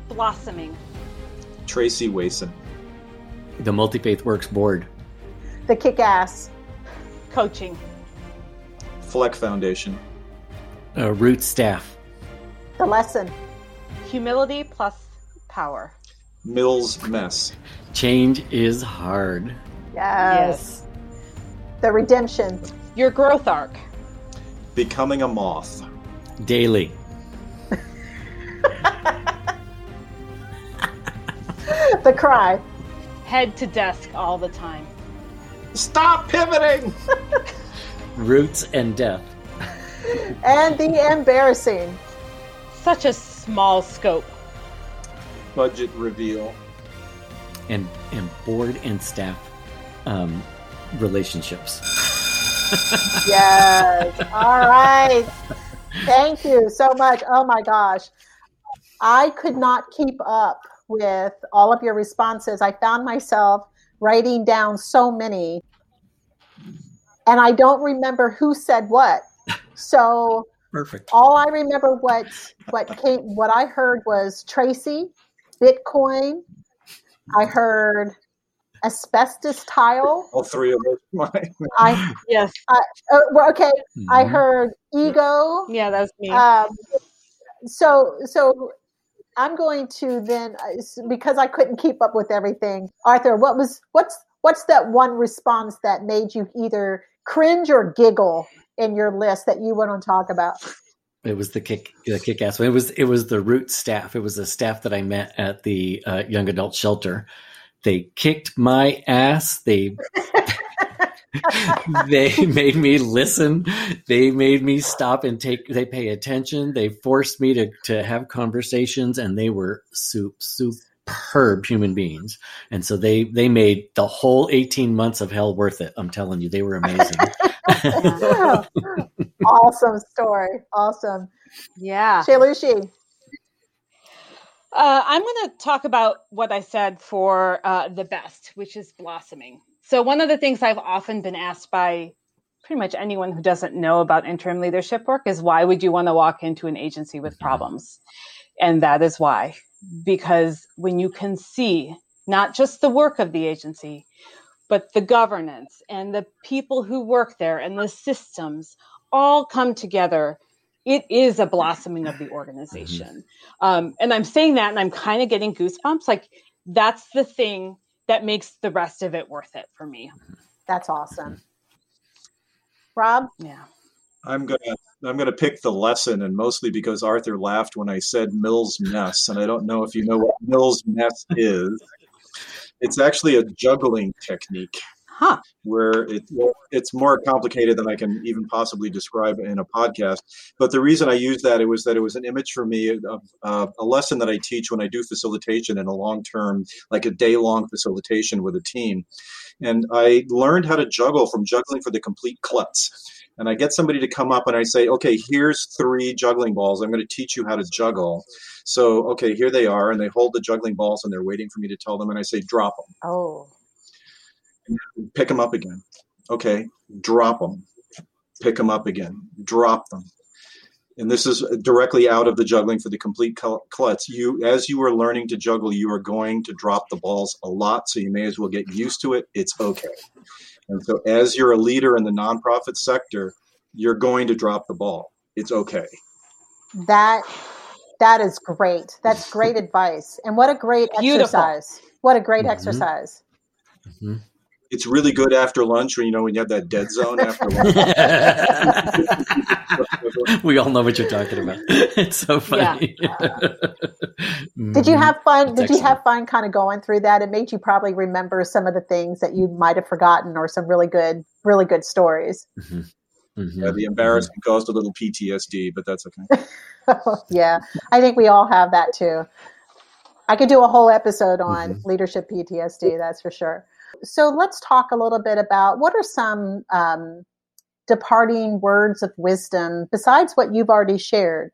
Blossoming. Tracy Wason. The Multi Faith Works board. the kick ass, Coaching. Fleck Foundation. Uh, root staff. the lesson, Humility plus power. Mills Mess. Change is hard. yes. The redemption, Your growth arc. Becoming a moth. Daily. the cry, Head to desk all the time. Stop pivoting! Roots and death. And the embarrassing. Such a small scope. Budget reveal. And, and board and staff um, relationships. Yes. All right. Thank you so much. Oh my gosh. I could not keep up with all of your responses. I found myself writing down so many, and I don't remember who said what. So Perfect. all I remember what what came what I heard was Tracy, Bitcoin. I heard asbestos tile. All three of us. Mine. I Yes. uh, well, okay. I Mhm. heard ego. Yeah, that's me. Um, so so I'm going to then uh, because I couldn't keep up with everything. Arthur, what was what's what's that one response that made you either cringe or giggle in your list that you want to talk about? It was the kick, the kick ass. one. It was it was the root staff. It was the staff that I met at the uh, young adult shelter. They kicked my ass. They they made me listen. They made me stop and take. They pay attention. They forced me to to have conversations, and they were soup soup superb human beings. And so they they made the whole eighteen months of hell worth it. I'm telling you, they were amazing. awesome story. Awesome. yeah. Shailushi. Uh, I'm going to talk about what I said for uh, the best, which is blossoming. So, one of the things I've often been asked by pretty much anyone who doesn't know about interim leadership work is why would you want to walk into an agency with problems? And that is why. Because when you can see not just the work of the agency, but the governance and the people who work there and the systems all come together. It is a blossoming of the organization. Mm-hmm. um, and i'm saying that and i'm kind of getting goosebumps. Like that's the thing that makes the rest of it worth it for me. That's awesome. Rob? Yeah i'm gonna i'm gonna pick the lesson and mostly because arthur laughed when i said mills mess and i don't know if you know what mills mess is it's actually a juggling technique. Huh. Where it, it's more complicated than I can even possibly describe in a podcast. But the reason I used that it was that it was an image for me of uh, a lesson that I teach when I do facilitation in a long term, like a day long facilitation with a team. And I learned how to juggle from juggling for the complete klutz and I get somebody to come up and I say, okay, here's three juggling balls. I'm going to teach you how to juggle. So, okay, here they are. And they hold the juggling balls and they're waiting for me to tell them. And I say, drop them. Oh. Pick them up again. Okay, drop them. Pick them up again. Drop them. And this is directly out of the juggling for the complete klutz. You, as you are learning to juggle, you are going to drop the balls a lot. So you may as well get used to it. It's okay. And so, as you're a leader in the nonprofit sector, you're going to drop the ball. It's okay. That that is great. That's great advice. And what a great Beautiful. exercise. What a great mm-hmm. exercise. Mm-hmm it's really good after lunch when you know when you have that dead zone after lunch. we all know what you're talking about. It's so funny. Yeah. did you have fun? did you have fun kind of going through that? It made you probably remember some of the things that you might have forgotten or some really good, really good stories. Mm-hmm. Mm-hmm. Yeah, the embarrassment mm-hmm. caused a little PTSD, but that's okay. yeah, I think we all have that too. I could do a whole episode on mm-hmm. leadership PTSD, that's for sure. So let's talk a little bit about what are some um, departing words of wisdom besides what you've already shared.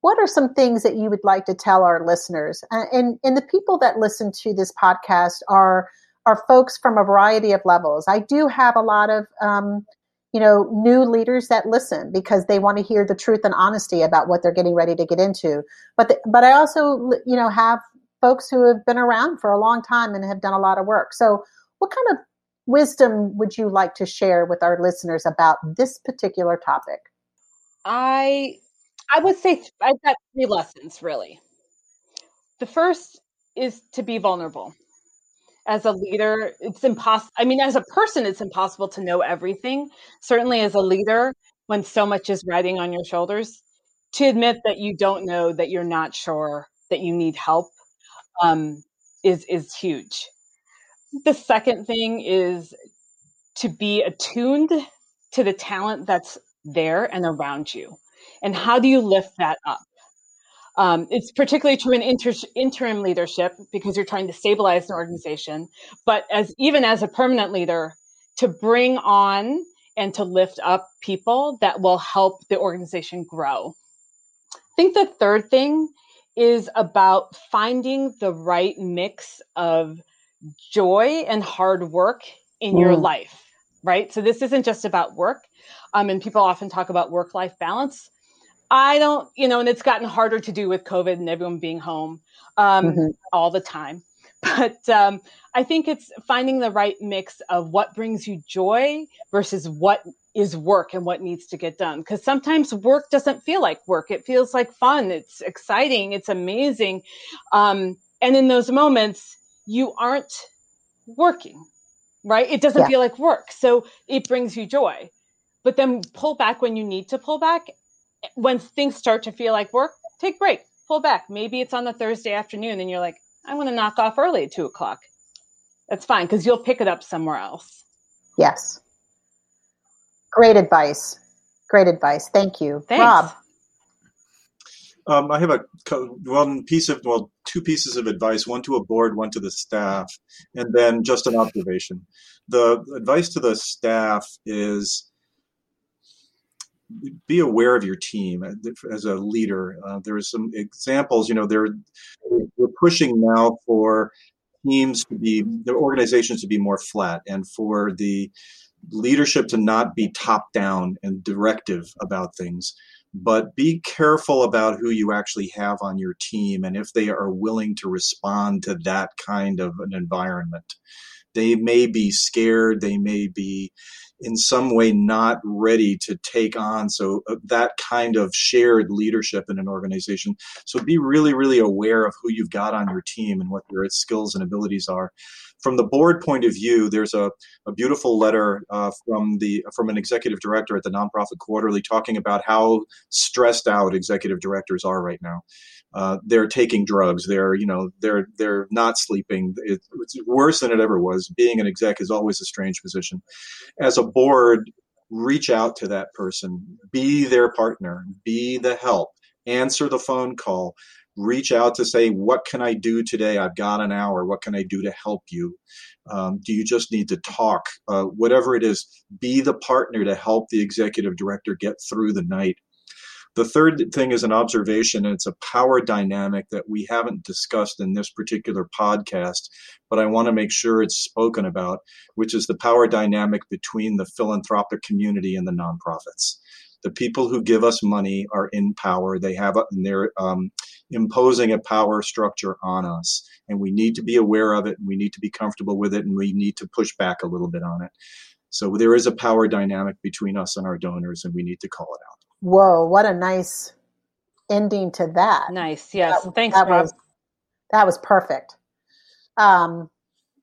What are some things that you would like to tell our listeners? and, and the people that listen to this podcast are are folks from a variety of levels. I do have a lot of um, you know new leaders that listen because they want to hear the truth and honesty about what they're getting ready to get into. But the, but I also you know have folks who have been around for a long time and have done a lot of work. So, what kind of wisdom would you like to share with our listeners about this particular topic? I I would say I've got three lessons really. The first is to be vulnerable. As a leader, it's impossible. I mean, as a person, it's impossible to know everything. Certainly, as a leader, when so much is riding on your shoulders, to admit that you don't know, that you're not sure, that you need help, um, is is huge. The second thing is to be attuned to the talent that's there and around you, and how do you lift that up? Um, it's particularly true in inter- interim leadership because you're trying to stabilize an organization, but as even as a permanent leader, to bring on and to lift up people that will help the organization grow. I think the third thing is about finding the right mix of joy and hard work in mm. your life, right? So this isn't just about work. Um, and people often talk about work life balance. I don't, you know, and it's gotten harder to do with COVID and everyone being home um, mm-hmm. all the time. But um, I think it's finding the right mix of what brings you joy versus what is work and what needs to get done. Because sometimes work doesn't feel like work. It feels like fun. It's exciting. It's amazing. Um, and in those moments, you aren't working, right? It doesn't yeah. feel like work. So it brings you joy. But then pull back when you need to pull back. When things start to feel like work, take break, pull back. Maybe it's on the Thursday afternoon and you're like, I want to knock off early at two o'clock. That's fine because you'll pick it up somewhere else. Yes. Great advice. Great advice. Thank you. Thanks. Rob. Um, I have a one piece of well, two pieces of advice. One to a board, one to the staff, and then just an observation. The advice to the staff is be aware of your team as a leader. Uh, there are some examples. You know, they're we're pushing now for teams to be their organizations to be more flat and for the leadership to not be top down and directive about things, but be careful about who you actually have on your team and if they are willing to respond to that kind of an environment. They may be scared, they may be in some way not ready to take on. So uh, that kind of shared leadership in an organization. So be really really aware of who you've got on your team and what their skills and abilities are. From the board point of view, there's a, a beautiful letter uh, from the from an executive director at the nonprofit quarterly talking about how stressed out executive directors are right now. Uh, they're taking drugs. They're you know they're they're not sleeping. It, it's worse than it ever was. Being an exec is always a strange position. As a board, reach out to that person. Be their partner. Be the help. Answer the phone call reach out to say, what can I do today? I've got an hour. What can I do to help you? Um, do you just need to talk? Uh, whatever it is, be the partner to help the executive director get through the night. The third thing is an observation, and it's a power dynamic that we haven't discussed in this particular podcast, but I want to make sure it's spoken about, which is the power dynamic between the philanthropic community and the nonprofits. The people who give us money are in power. They have, a, and they're um, imposing a power structure on us. And we need to be aware of it and we need to be comfortable with it and we need to push back a little bit on it. So there is a power dynamic between us and our donors and we need to call it out. Whoa, what a nice ending to that. Nice. Yes. That, Thanks, that Rob. Was, that was perfect. Um,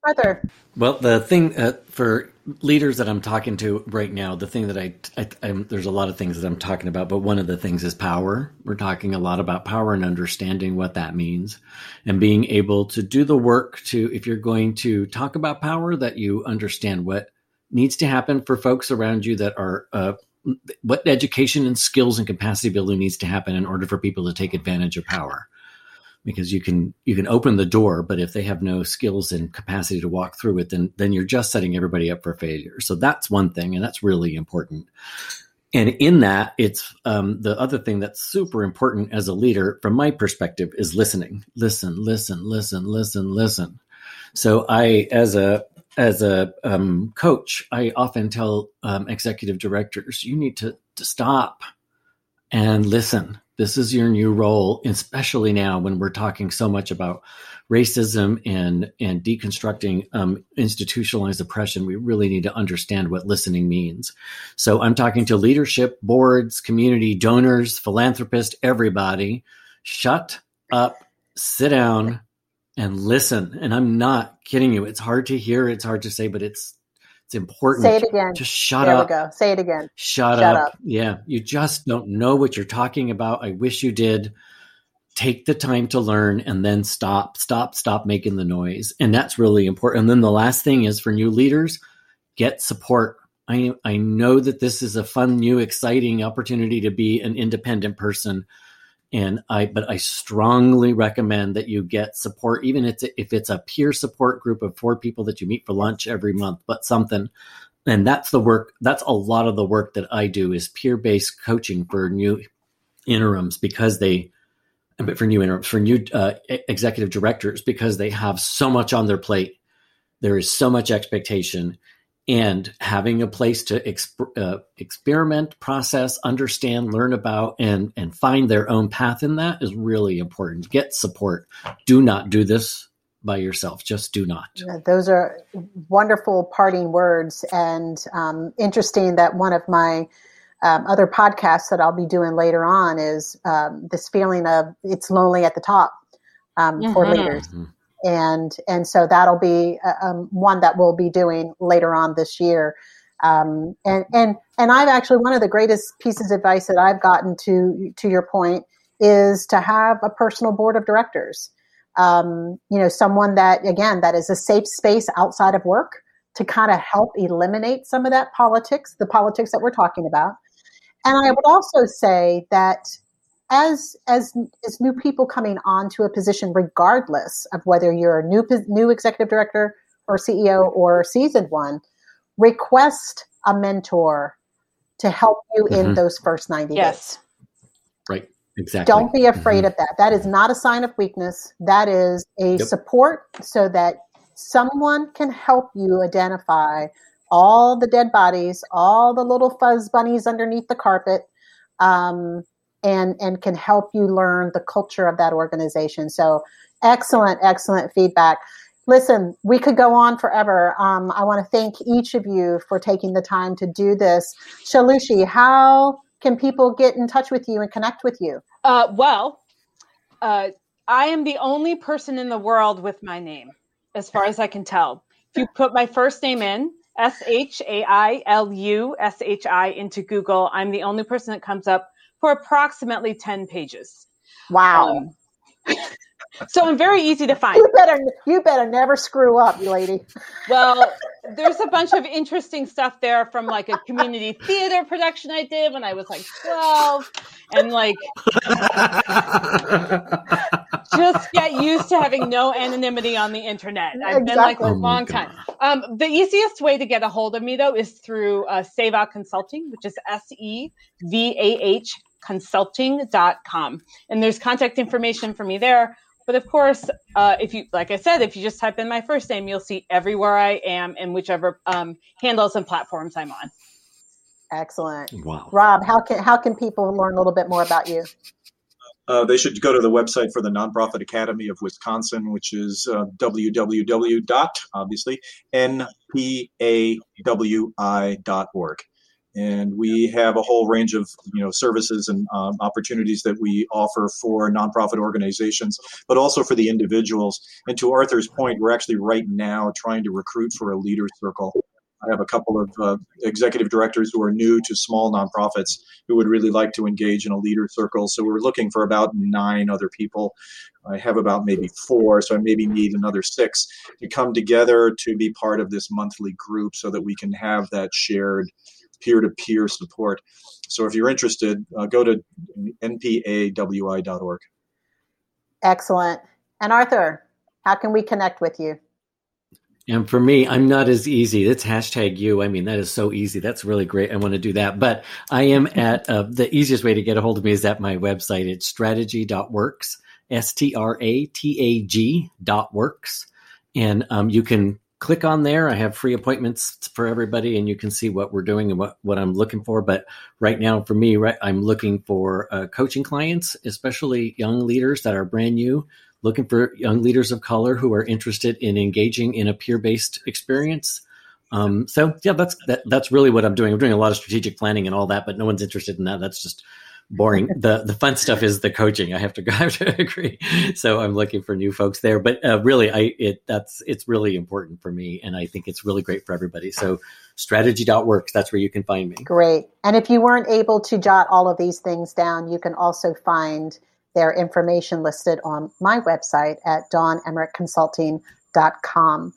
Arthur. Well, the thing uh, for leaders that I'm talking to right now, the thing that I, I there's a lot of things that I'm talking about, but one of the things is power. We're talking a lot about power and understanding what that means, and being able to do the work to if you're going to talk about power, that you understand what needs to happen for folks around you that are uh, what education and skills and capacity building needs to happen in order for people to take advantage of power. Because you can you can open the door but if they have no skills and capacity to walk through it then then you're just setting everybody up for failure. So that's one thing and that's really important. And in that it's um, the other thing that's super important as a leader from my perspective is listening. Listen listen listen listen listen. So i as a as a um, coach i often tell um, executive directors you need to, to stop and listen this is your new role, especially now when we're talking so much about racism and and deconstructing um, institutionalized oppression. We really need to understand what listening means. So I'm talking to leadership, boards, community donors, philanthropists, everybody. Shut up, sit down, and listen. And I'm not kidding you. It's hard to hear. It's hard to say, but it's it's important. Say it again. Just shut there up. There we go. Say it again. Shut, shut up. up. Yeah. You just don't know what you're talking about. I wish you did. Take the time to learn and then stop, stop, stop making the noise. And that's really important. And then the last thing is for new leaders, get support. I, I know that this is a fun, new, exciting opportunity to be an independent person and I but I strongly recommend that you get support, even if it's, if it's a peer support group of four people that you meet for lunch every month, but something. And that's the work. That's a lot of the work that I do is peer based coaching for new interims because they, but for new interims for new uh, executive directors because they have so much on their plate. There is so much expectation and having a place to exp- uh, experiment, process, understand, learn about, and and find their own path in that is really important. Get support. Do not do this by yourself. Just do not. Yeah, those are wonderful parting words, and um, interesting that one of my um, other podcasts that I'll be doing later on is um, this feeling of it's lonely at the top mm-hmm. for leaders. Mm-hmm and and so that'll be uh, um, one that we'll be doing later on this year. Um, and and and I've actually one of the greatest pieces of advice that I've gotten to to your point is to have a personal board of directors. Um, you know, someone that again that is a safe space outside of work to kind of help eliminate some of that politics, the politics that we're talking about. And I would also say that as as as new people coming onto a position, regardless of whether you're a new new executive director or CEO or seasoned one, request a mentor to help you mm-hmm. in those first 90 yes. days. Right. Exactly. Don't be afraid mm-hmm. of that. That is not a sign of weakness. That is a yep. support so that someone can help you identify all the dead bodies, all the little fuzz bunnies underneath the carpet, um, and and can help you learn the culture of that organization. So excellent, excellent feedback. Listen, we could go on forever. Um, I want to thank each of you for taking the time to do this. Shailushi, how can people get in touch with you and connect with you? Uh, well, uh, I am the only person in the world with my name, as far as I can tell. If you put my first name in, S H A I L U S H I, into Google, I'm the only person that comes up for approximately 10 pages. Wow. Um, so I'm very easy to find. You better you better never screw up, lady. Well, there's a bunch of interesting stuff there from like a community theater production I did when I was like 12 and like just get used to having no anonymity on the internet. I've exactly. been like a long time. Um, the easiest way to get a hold of me though is through uh, Sevah Consulting, which is S E V A H consulting.com. And there's contact information for me there. But of course, uh, if you, like I said, if you just type in my first name, you'll see everywhere I am and whichever um, handles and platforms I'm on. Excellent. Wow. Rob, how can how can people learn a little bit more about you? Uh, they should go to the website for the Nonprofit Academy of Wisconsin, which is uh, www. dot obviously npawi.org and we have a whole range of you know services and um, opportunities that we offer for nonprofit organizations but also for the individuals. And to arthur's point we're actually right now trying to recruit for a leader circle. I have a couple of uh, executive directors who are new to small nonprofits who would really like to engage in a leader circle. So we're looking for about nine other people. I have about maybe four, so I maybe need another six to come together to be part of this monthly group so that we can have that shared peer to peer support. So if you're interested, uh, go to npawi.org. Excellent. And Arthur, how can we connect with you? And for me, I'm not as easy. It's hashtag you. I mean, that is so easy. That's really great. I want to do that. But I am at uh, the easiest way to get a hold of me is at my website. It's stratag.works, S T R A T A G dot works. And um, you can click on there. I have free appointments for everybody, and you can see what we're doing and what, what I'm looking for. But right now, for me, right, I'm looking for uh, coaching clients, especially young leaders that are brand new, looking for young leaders of color who are interested in engaging in a peer based experience. Um, so yeah, that's that, that's really what I'm doing. I'm doing a lot of strategic planning and all that, but no one's interested in that. That's just boring. the The fun stuff is the coaching. I have to, I have to agree. So I'm looking for new folks there. But uh, really, I it that's it's really important for me, and I think it's really great for everybody. So stratag.works. That's where you can find me. Great. And if you weren't able to jot all of these things down, you can also find their information listed on my website at dawnemerickconsulting.com.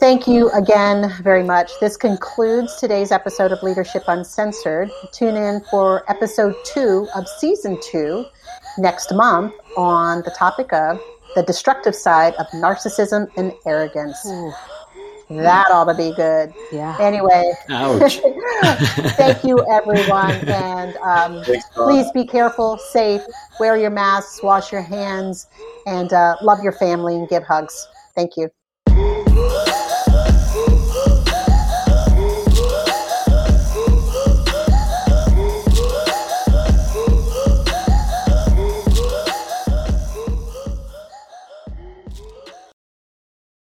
Thank you again very much. This concludes today's episode of Leadership Uncensored. Tune in for episode two of season two next month on the topic of the destructive side of narcissism and arrogance. Ooh. That ought to be good. Yeah. Anyway, Ouch. thank you, everyone. And um, please be careful, safe, wear your masks, wash your hands, and uh, love your family and give hugs. Thank you.